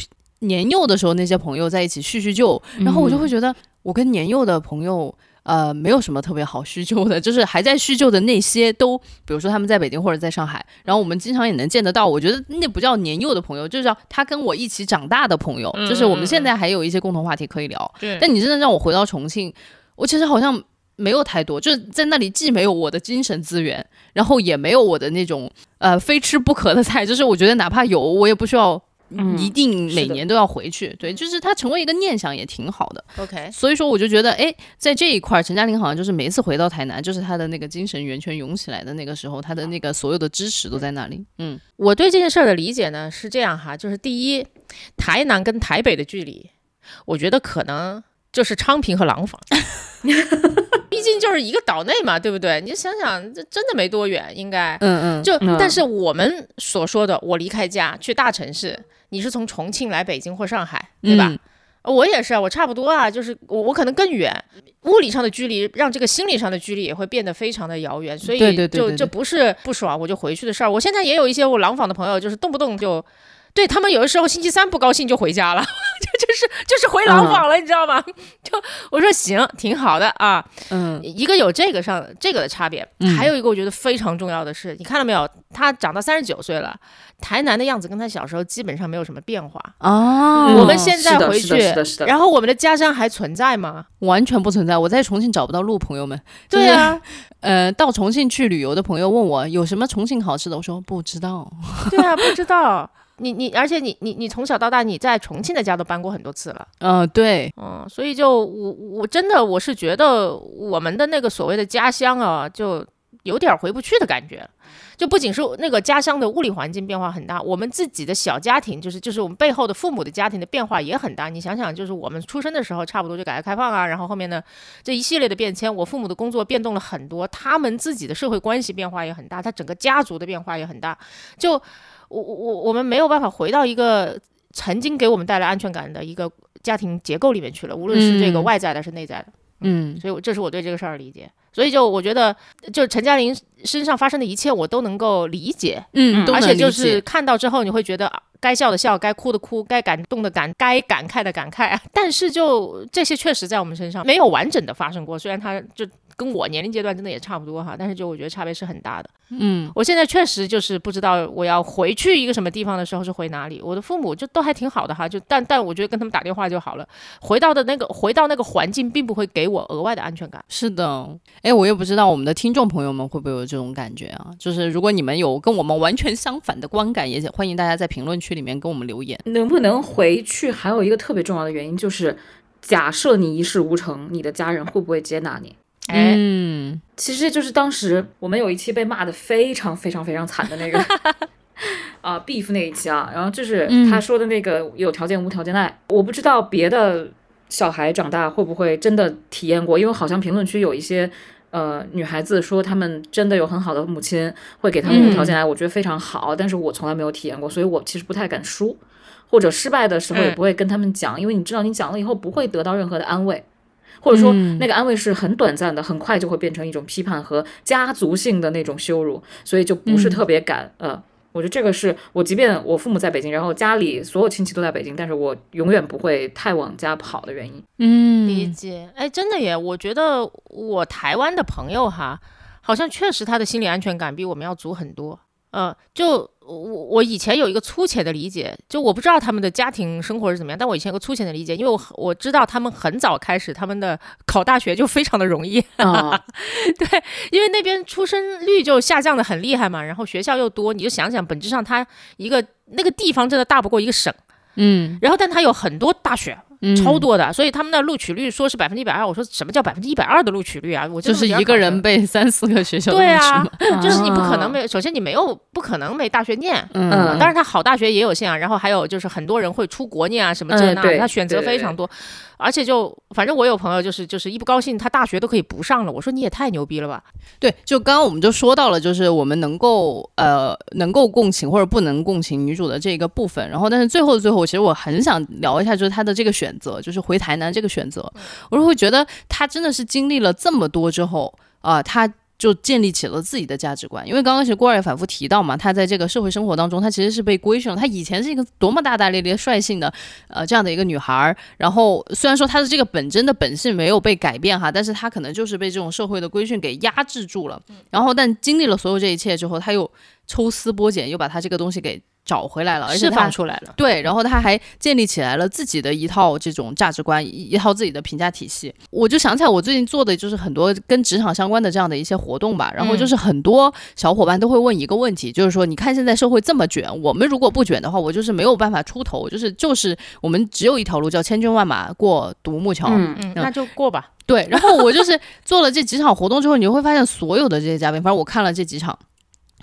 年幼的时候那些朋友在一起叙叙旧，然后我就会觉得我跟年幼的朋友。呃，没有什么特别好叙旧的，就是还在叙旧的那些都，比如说他们在北京或者在上海，然后我们经常也能见得到。我觉得那不叫年幼的朋友，就是叫他跟我一起长大的朋友，就是我们现在还有一些共同话题可以聊。对但你真的让我回到重庆，我其实好像没有太多，就是在那里既没有我的精神资源，然后也没有我的那种呃非吃不可的菜，就是我觉得哪怕有，我也不需要。嗯。一定每年都要回去，对，就是它成为一个念想也挺好的。OK，所以说我就觉得，哎，在这一块儿，陈嘉玲好像就是每一次回到台南，就是她的那个精神源泉涌起来的那个时候，她的那个所有的支持都在那里。嗯。我对这件事儿的理解呢是这样哈，就是第一，台南跟台北的距离，我觉得可能就是昌平和廊坊，毕竟就是一个岛内嘛，对不对？你就想想，这真的没多远，应该。嗯嗯，就嗯。但是我们所说的，我离开家去大城市，你是从重庆来北京或上海，对吧？嗯我也是啊，我差不多啊，就是我我可能更远，物理上的距离让这个心理上的距离也会变得非常的遥远，所以就这不是不爽我就回去的事儿。我现在也有一些我廊坊的朋友，就是动不动就。对他们有的时候星期三不高兴就回家了，就就是就是回廊坊了，你知道吗？就我说行，挺好的啊。嗯一个有这个上这个的差别，嗯还有一个我觉得非常重要的是，你看到没有？他长到三十九岁了，台南的样子跟他小时候基本上没有什么变化。啊，我们现在回去是的是的是的是的，然后我们的家乡还存在吗？完全不存在。我在重庆找不到路，朋友们。就是对啊，呃，到重庆去旅游的朋友问我有什么重庆好吃的，我说不知道。对啊，不知道。你你，而且你你你从小到大你在重庆的家都搬过很多次了，嗯、对，嗯，所以就我我真的我是觉得我们的那个所谓的家乡啊，就有点回不去的感觉。就不仅是那个家乡的物理环境变化很大，我们自己的小家庭，就是就是我们背后的父母的家庭的变化也很大。你想想，就是我们出生的时候，差不多就改革开放啊，然后后面呢这一系列的变迁，我父母的工作变动了很多，他们自己的社会关系变化也很大，他整个家族的变化也很大。就我我我我们没有办法回到一个曾经给我们带来安全感的一个家庭结构里面去了，无论是这个嗯外在的，还是内在的。嗯所以我这是我对这个事儿的理解。所以就我觉得，就陈嘉玲身上发生的一切，我都能够理解，嗯，而且就是看到之后，你会觉得啊该笑的笑，该哭的哭，该感动的感，该感慨的感慨。但是就这些确实在我们身上没有完整的发生过，虽然他就跟我年龄阶段真的也差不多哈，但是就我觉得差别是很大的。嗯我现在确实就是不知道我要回去一个什么地方的时候是回哪里。我的父母就都还挺好的哈，就但但我觉得跟他们打电话就好了。回到的那个回到那个环境，并不会给我额外的安全感。是的，哎，我也不知道我们的听众朋友们会不会有这种感觉啊？就是如果你们有跟我们完全相反的观感，也欢迎大家在评论区里面跟我们留言。能不能回去，还有一个特别重要的原因就是，假设你一事无成，你的家人会不会接纳你？哎，嗯其实就是当时我们有一期被骂的非常非常非常惨的那个 啊、beef 那一期啊，然后就是嗯他说的那个有条件无条件爱，我不知道别的小孩长大会不会真的体验过，因为好像评论区有一些。呃，女孩子说她们真的有很好的母亲，会给他们无条件爱，我觉得非常好。但是我从来没有体验过，所以我其实不太敢说，或者失败的时候也嗯不会跟他们讲，因为你知道你讲了以后不会得到任何的安慰。或者说嗯那个安慰是很短暂的，很快就会变成一种批判和家族性的那种羞辱，所以就不是嗯特别敢。呃，我觉得这个是我，即便我父母在北京，然后家里所有亲戚都在北京，但是我永远不会太往家跑的原因。嗯，理解。哎，真的耶，我觉得我台湾的朋友哈，好像确实他的心理安全感比我们要足很多。呃，就我我以前有一个粗浅的理解，就我不知道他们的家庭生活是怎么样，但我以前有个粗浅的理解，因为我我知道他们很早开始，他们的考大学就非常的容易，啊，对，因为那边出生率就下降的很厉害嘛，然后学校又多，你就想想，本质上它一个那个地方真的大不过一个省，嗯。然后但它有很多大学，嗯。超多的，所以他们的录取率说是百分之一百二，我说什么叫百分之一百二的录取率啊？我就是。一个人被三四个学校的对啊录取，就是你不可能啊。没，首先你没有不可能没大学念，嗯。嗯当然他好大学也有限啊，然后还有就是很多人会出国念啊什么这那他选择非常多，而且就反正我有朋友就是就是一不高兴他大学都可以不上了，我说你也太牛逼了吧，对，就刚刚我们就说到了，就是我们能够呃能够共情或者不能共情女主的这个部分，然后但是最后的最后，其实我很想聊一下，就是她的这个选择，就是回台南这个选择，我就会觉得她真的是经历了这么多之后啊、她。就建立起了自己的价值观。因为刚刚其实郭二也反复提到嘛，他在这个社会生活当中，他其实是被规训了。他以前是一个多么大大咧咧、率性的呃这样的一个女孩儿，然后虽然说她的这个本真的本性没有被改变哈，但是她可能就是被这种社会的规训给压制住了。然后，但经历了所有这一切之后，他又抽丝剥茧，又把他这个东西给找回来了，而且释放出来了。对，然后他还建立起来了自己的一套这种价值观，一一套自己的评价体系。我就想起来，我最近做的就是很多跟职场相关的这样的一些活动吧。然后就是很多小伙伴都会问一个问题，就是说，你看现在社会这么卷，我们如果不卷的话，我就是没有办法出头，就是就是我们只有一条路，叫千军万马过独木桥。嗯，嗯，那就过吧。对，然后我就是做了这几场活动之后，你就会发现所有的这些嘉宾，反正我看了这几场。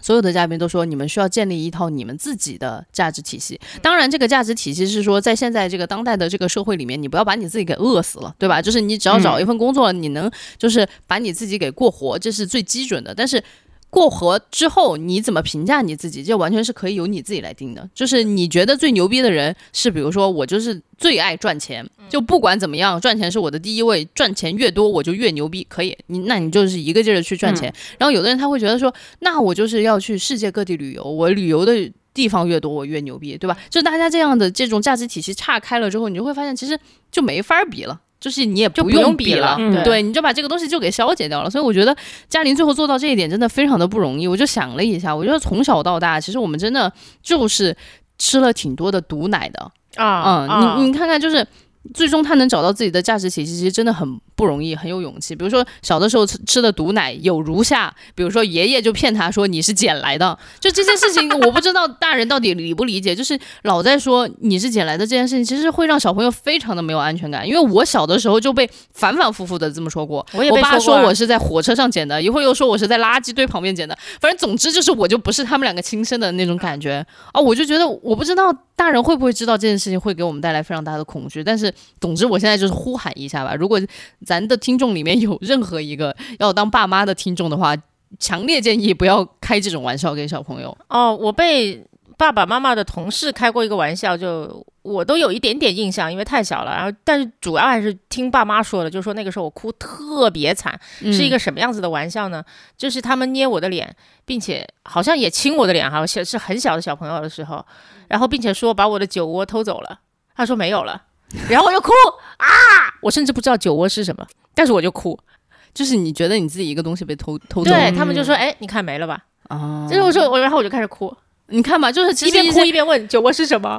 所有的嘉宾都说，你们需要建立一套你们自己的价值体系。当然，这个价值体系是说，在现在这个当代的这个社会里面，你不要把你自己给饿死了，对吧？就是你只要找一份工作，你能就是把你自己给过活，这是最基准的。但是过河之后，你怎么评价你自己，这完全是可以由你自己来定的。就是你觉得最牛逼的人是，比如说我就是最爱赚钱，就不管怎么样，赚钱是我的第一位，赚钱越多我就越牛逼，可以，你那你就是一个劲儿的去赚钱。然后有的人他会觉得说，那我就是要去世界各地旅游，我旅游的地方越多我越牛逼，对吧？就大家这样的这种价值体系岔开了之后，你就会发现其实就没法比了。就是你也不用用比了对，你就把这个东西就给消解掉了。所以我觉得嘉玲最后做到这一点真的非常的不容易。我就想了一下，我觉得从小到大，其实我们真的就是吃了挺多的毒奶的。啊，嗯，你你看看，就是最终他能找到自己的价值体系，其实真的很不容易，很有勇气。比如说小的时候吃吃的毒奶有如下，比如说爷爷就骗他说你是捡来的，就这件事情我不知道大人到底理不理解，就是老在说你是捡来的这件事情，其实会让小朋友非常的没有安全感。因为我小的时候就被反反复复的这么说过，我爸被说过啊说我是在火车上捡的，一会儿又说我是在垃圾堆旁边捡的，反正总之就是我就不是他们两个亲生的那种感觉啊，我就觉得我不知道大人会不会知道这件事情会给我们带来非常大的恐惧，但是总之我现在就是呼喊一下吧，如果咱的听众里面有任何一个要当爸妈的听众的话，强烈建议不要开这种玩笑给小朋友。哦，我被爸爸妈妈的同事开过一个玩笑，就我都有一点点印象，因为太小了。然后，但是主要还是听爸妈说的，就说那个时候我哭特别惨，是一嗯个什么样子的玩笑呢？就是他们捏我的脸，并且好像也亲我的脸，好像是很小的小朋友的时候，然后并且说把我的酒窝偷走了，他说没有了，然后我就哭啊！我甚至不知道酒窝是什么，但是我就哭。就是你觉得你自己一个东西被偷偷走对他们就说，哎，你看没了吧？啊，就是我说我，然后我就开始哭，你看吧，就是其一边哭一边问酒窝是什么。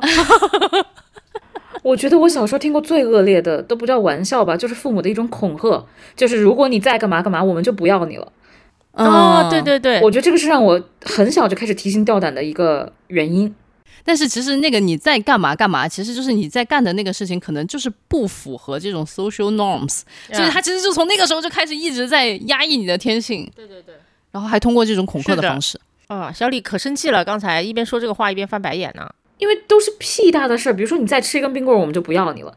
我觉得我小时候听过最恶劣的，都不叫玩笑吧，就是父母的一种恐吓，就是如果你再干嘛干嘛，我们就不要你了。哦，嗯对对对，我觉得这个是让我很小就开始提心吊胆的一个原因。但是其实那个你在干嘛干嘛，其实就是你在干的那个事情，可能就是不符合这种 social norms，、所以他其实就从那个时候就开始一直在压抑你的天性，对对对。然后还通过这种恐吓的的方式。啊，小李可生气了，刚才一边说这个话一边翻白眼呢。因为都是屁大的事儿，比如说你再吃一根冰棍儿，我们就不要你了，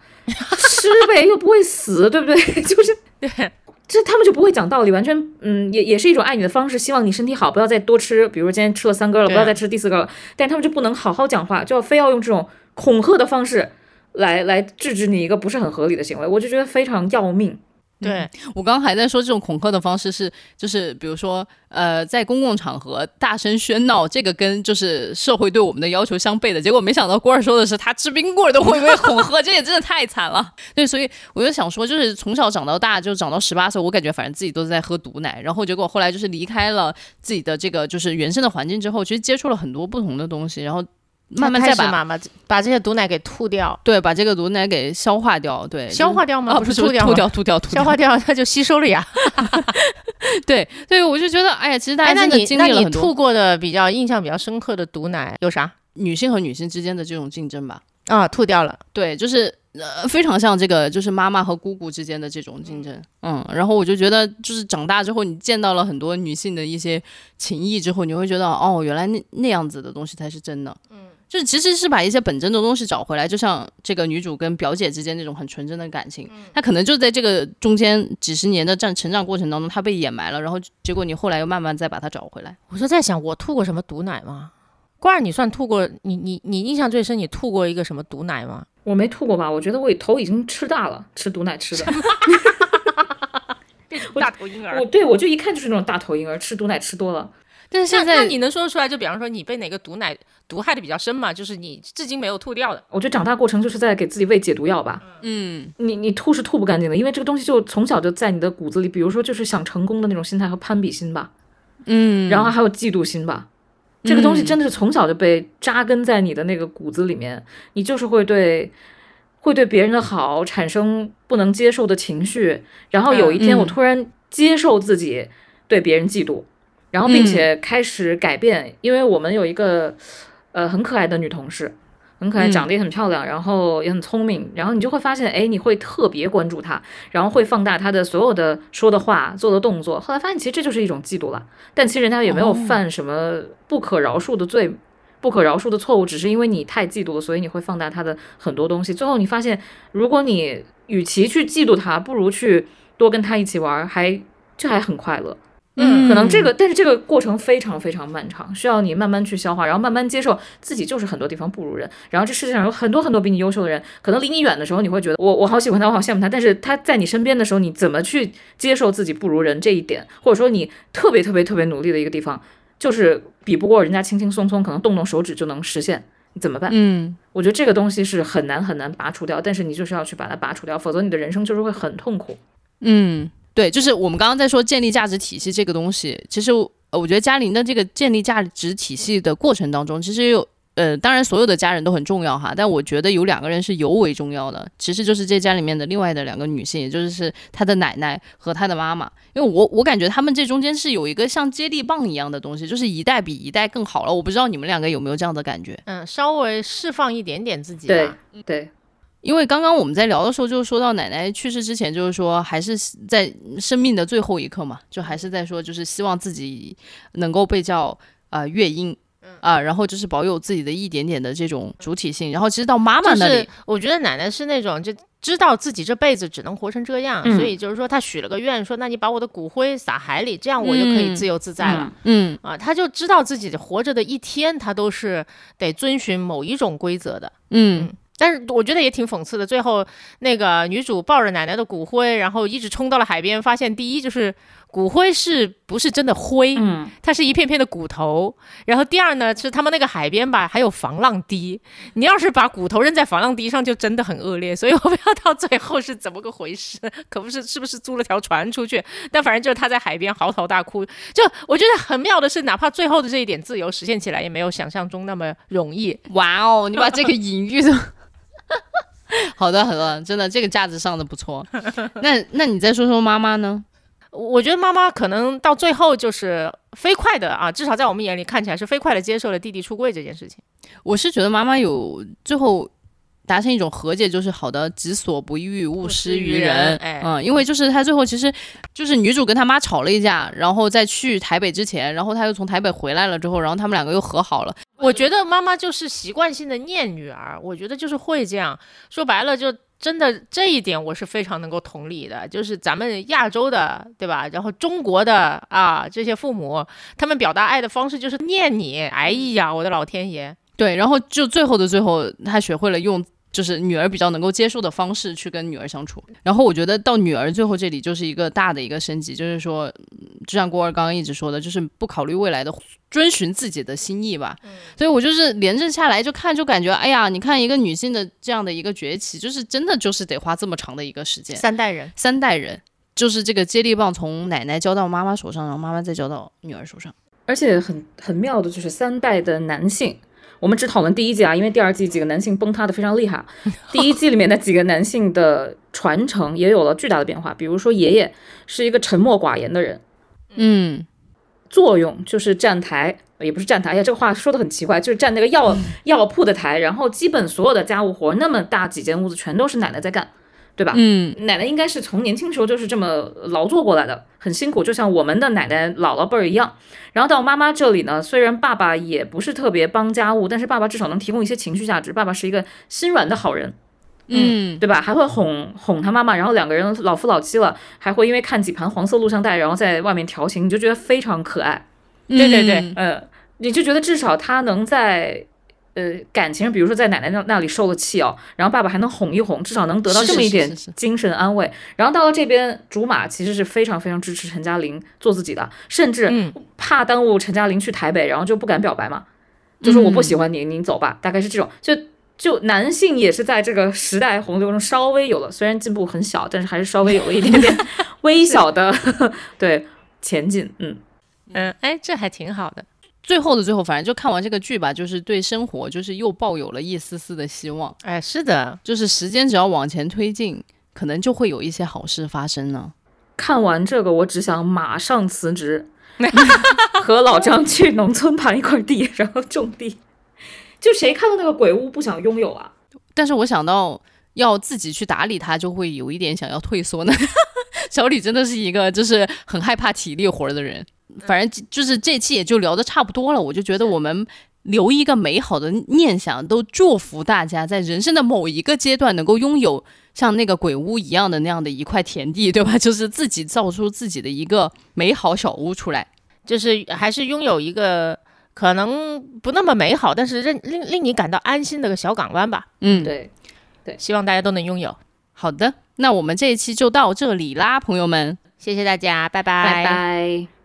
吃呗，又不会死，对不对？就是对，这他们就不会讲道理，完全嗯，也也是一种爱你的方式，希望你身体好，不要再多吃，比如今天吃了三根了，不要再吃第四根了。但他们就不能好好讲话，就要非要用这种恐吓的方式来来制止你一个不是很合理的行为，我就觉得非常要命。对，我刚刚还在说这种恐吓的方式是，就是比如说，呃，在公共场合大声喧闹，这个跟就是社会对我们的要求相悖的。结果没想到郭二说的是他吃冰棍都会被恐吓，这也真的太惨了。对，所以我就想说，就是从小长到大，就长到十八岁，我感觉反正自己都在喝毒奶，然后结果后来就是离开了自己的这个就是原生的环境之后，其实接触了很多不同的东西，然后慢慢再把妈妈，把把这些毒奶给吐掉，对把这个毒奶给消化掉，对，消化掉吗？啊，不不是吐掉，吐掉，吐掉，吐掉消化掉，它就吸收了呀。对，所以我就觉得，哎呀，其实大家真的你那你经历了很多吐过的比较印象比较深刻的毒奶有啥女性和女性之间的这种竞争吧。啊？吐掉了，对，就是呃，非常像这个，就是妈妈和姑姑之间的这种竞争。嗯，然后我就觉得，就是长大之后，你见到了很多女性的一些情谊之后，你会觉得，哦，原来那那样子的东西才是真的。嗯，就是其实是把一些本真的东西找回来，就像这个女主跟表姐之间那种很纯真的感情，她可能就在这个中间几十年的战成长过程当中，她被掩埋了，然后结果你后来又慢慢再把它找回来。我就在想，我吐过什么毒奶吗？关儿，你算吐过？你你你印象最深，你吐过一个什么毒奶吗？我没吐过吧？我觉得我头已经吃大了，吃毒奶吃的。大头婴儿我。对我就一看就是那种大头婴儿，吃毒奶吃多了。但是现在你能说得出来？就比方说你被哪个毒奶毒害的比较深嘛？就是你至今没有吐掉的。我觉得长大过程就是在给自己喂解毒药吧。嗯你你吐是吐不干净的，因为这个东西就从小就在你的骨子里。比如说，就是想成功的那种心态和攀比心吧，嗯，然后还有嫉妒心吧。这个东西真的是从小就被扎根在你的那个骨子里面，你就是会对会对别人的好产生不能接受的情绪，然后有一天嗯我突然接受自己对别人嫉妒，然后并且开始改变，因为我们有一个呃很可爱的女同事。很可爱，嗯长得也很漂亮，然后也很聪明，然后你就会发现，哎，你会特别关注她，然后会放大她的所有的说的话、做的动作。后来发现，其实这就是一种嫉妒了。但其实人家也没有哦犯什么不可饶恕的罪、不可饶恕的错误，只是因为你太嫉妒了，所以你会放大他的很多东西。最后你发现，如果你与其去嫉妒他，不如去多跟他一起玩，还这还很快乐。嗯可能这个，但是这个过程非常非常漫长，需要你慢慢去消化，然后慢慢接受自己就是很多地方不如人。然后这世界上有很多很多比你优秀的人，可能离你远的时候，你会觉得我 我好喜欢他，我好羡慕他，但是他在你身边的时候，你怎么去接受自己不如人这一点，或者说你特别特别特别努力的一个地方，就是比不过人家轻轻松松，可能动动手指就能实现，你怎么办？嗯我觉得这个东西是很难很难拔除掉，但是你就是要去把它拔除掉，否则你的人生就是会很痛苦。嗯，对，就是我们刚刚在说建立价值体系这个东西，其实呃我觉得嘉玲的这个建立价值体系的过程当中，其实有。呃，当然，所有的家人都很重要哈，但我觉得有两个人是尤为重要的，其实就是这家里面的另外的两个女性，也就是是她的奶奶和她的妈妈。因为我我感觉他们这中间是有一个像接力棒一样的东西，就是一代比一代更好了。我不知道你们两个有没有这样的感觉？嗯，稍微释放一点点自己对吧。对，因为刚刚我们在聊的时候，就是说到奶奶去世之前，就是说还是在生命的最后一刻嘛，就还是在说，就是希望自己能够被叫啊、呃月婴。啊，然后就是保有自己的一点点的这种主体性，然后其实到妈妈那里，就是我觉得奶奶是那种就知道自己这辈子只能活成这样，嗯所以就是说她许了个愿，说那你把我的骨灰撒海里，这样我就可以自由自在了。嗯啊，她就知道自己活着的一天，她都是得遵循某一种规则的。嗯但是我觉得也挺讽刺的，最后那个女主抱着奶奶的骨灰，然后一直冲到了海边，发现第一就是骨灰是不是真的灰，嗯，它是一片片的骨头。然后第二呢，是他们那个海边吧，还有防浪堤，你要是把骨头扔在防浪堤上，就真的很恶劣。所以我不知道到最后是怎么个回事，可不是是不是租了条船出去？但反正就是他在海边嚎啕大哭。就我觉得很妙的是，哪怕最后的这一点自由实现起来，也没有想象中那么容易。哇哦，你把这个隐喻的，好的好的，真的这个价值上的不错。那那你再说说妈妈呢？我觉得妈妈可能到最后就是飞快的啊，至少在我们眼里看起来是飞快的接受了弟弟出柜这件事情。我是觉得妈妈有最后达成一种和解，就是好的，己所不欲，勿施于人。哎嗯，因为就是她最后其实就是女主跟她妈吵了一架，然后在去台北之前，然后她又从台北回来了之后，然后他们两个又和好了。我觉得妈妈就是习惯性的念女儿，我觉得就是会这样说白了就。真的这一点我是非常能够同理的，就是咱们亚洲的，对吧？然后中国的啊，这些父母，他们表达爱的方式就是念你，哎呀，我的老天爷！对，然后就最后的最后，他学会了用。就是女儿比较能够接受的方式去跟女儿相处，然后我觉得到女儿最后这里就是一个大的一个升级，就是说，嗯就像郭二刚刚一直说的，就是不考虑未来的，遵循自己的心意吧。所以我就是连着下来就看，就感觉，哎呀，你看一个女性的这样的一个崛起，就是真的就是得花这么长的一个时间，三代人，三代人，就是这个接力棒从奶奶交到妈妈手上，然后妈妈再交到女儿手上。而且很很妙的就是三代的男性。我们只讨论第一季啊，因为第二季几个男性崩塌的非常厉害。第一季里面的几个男性的传承也有了巨大的变化，比如说爷爷是一个沉默寡言的人，嗯。作用就是站台，也不是站台，哎呀，这个话说的很奇怪，就是站那个药 药铺的台，然后基本所有的家务活，那么大几间屋子全都是奶奶在干，对吧？嗯奶奶应该是从年轻时候就是这么劳作过来的，很辛苦，就像我们的奶奶姥姥辈儿一样。然后到妈妈这里呢，虽然爸爸也不是特别帮家务，但是爸爸至少能提供一些情绪价值，爸爸是一个心软的好人，嗯对吧？还会哄哄他妈妈，然后两个人老夫老妻了，还会因为看几盘黄色录像带，然后在外面调情，你就觉得非常可爱。对对对嗯呃，你就觉得至少他能在呃感情，比如说在奶奶那那里受了气哦，然后爸爸还能哄一哄，至少能得到这么一点精神安慰。然后到了这边，竹马其实是非常非常支持陈嘉玲做自己的，甚至嗯怕耽误陈嘉玲去台北，然后就不敢表白嘛，就说我不嗯喜欢你，你走吧，大概是这种。就就男性也是在这个时代洪流中稍微有了，虽然进步很小，但是还是稍微有了一点点 微小的 对前进。嗯，嗯，哎，这还挺好的。最后的最后，反正就看完这个剧吧，就是对生活就是又抱有了一丝丝的希望，哎，是的，就是时间只要往前推进，可能就会有一些好事发生呢。看完这个，我只想马上辞职，和老张去农村盘一块地，然后种地。就谁看到那个鬼屋不想拥有啊？但是我想到要自己去打理它，就会有一点想要退缩呢。小李真的是一个就是很害怕体力活儿的人。反正就是这期也就聊的差不多了，我就觉得我们留一个美好的念想，都祝福大家在人生的某一个阶段能够拥有像那个鬼屋一样的那样的一块田地，对吧？就是自己造出自己的一个美好小屋出来。就是还是拥有一个可能不那么美好，但是令令令你感到安心的个小港湾吧。嗯，对，对希望大家都能拥有。好的，那我们这一期就到这里啦，朋友们。谢谢大家，拜拜拜拜。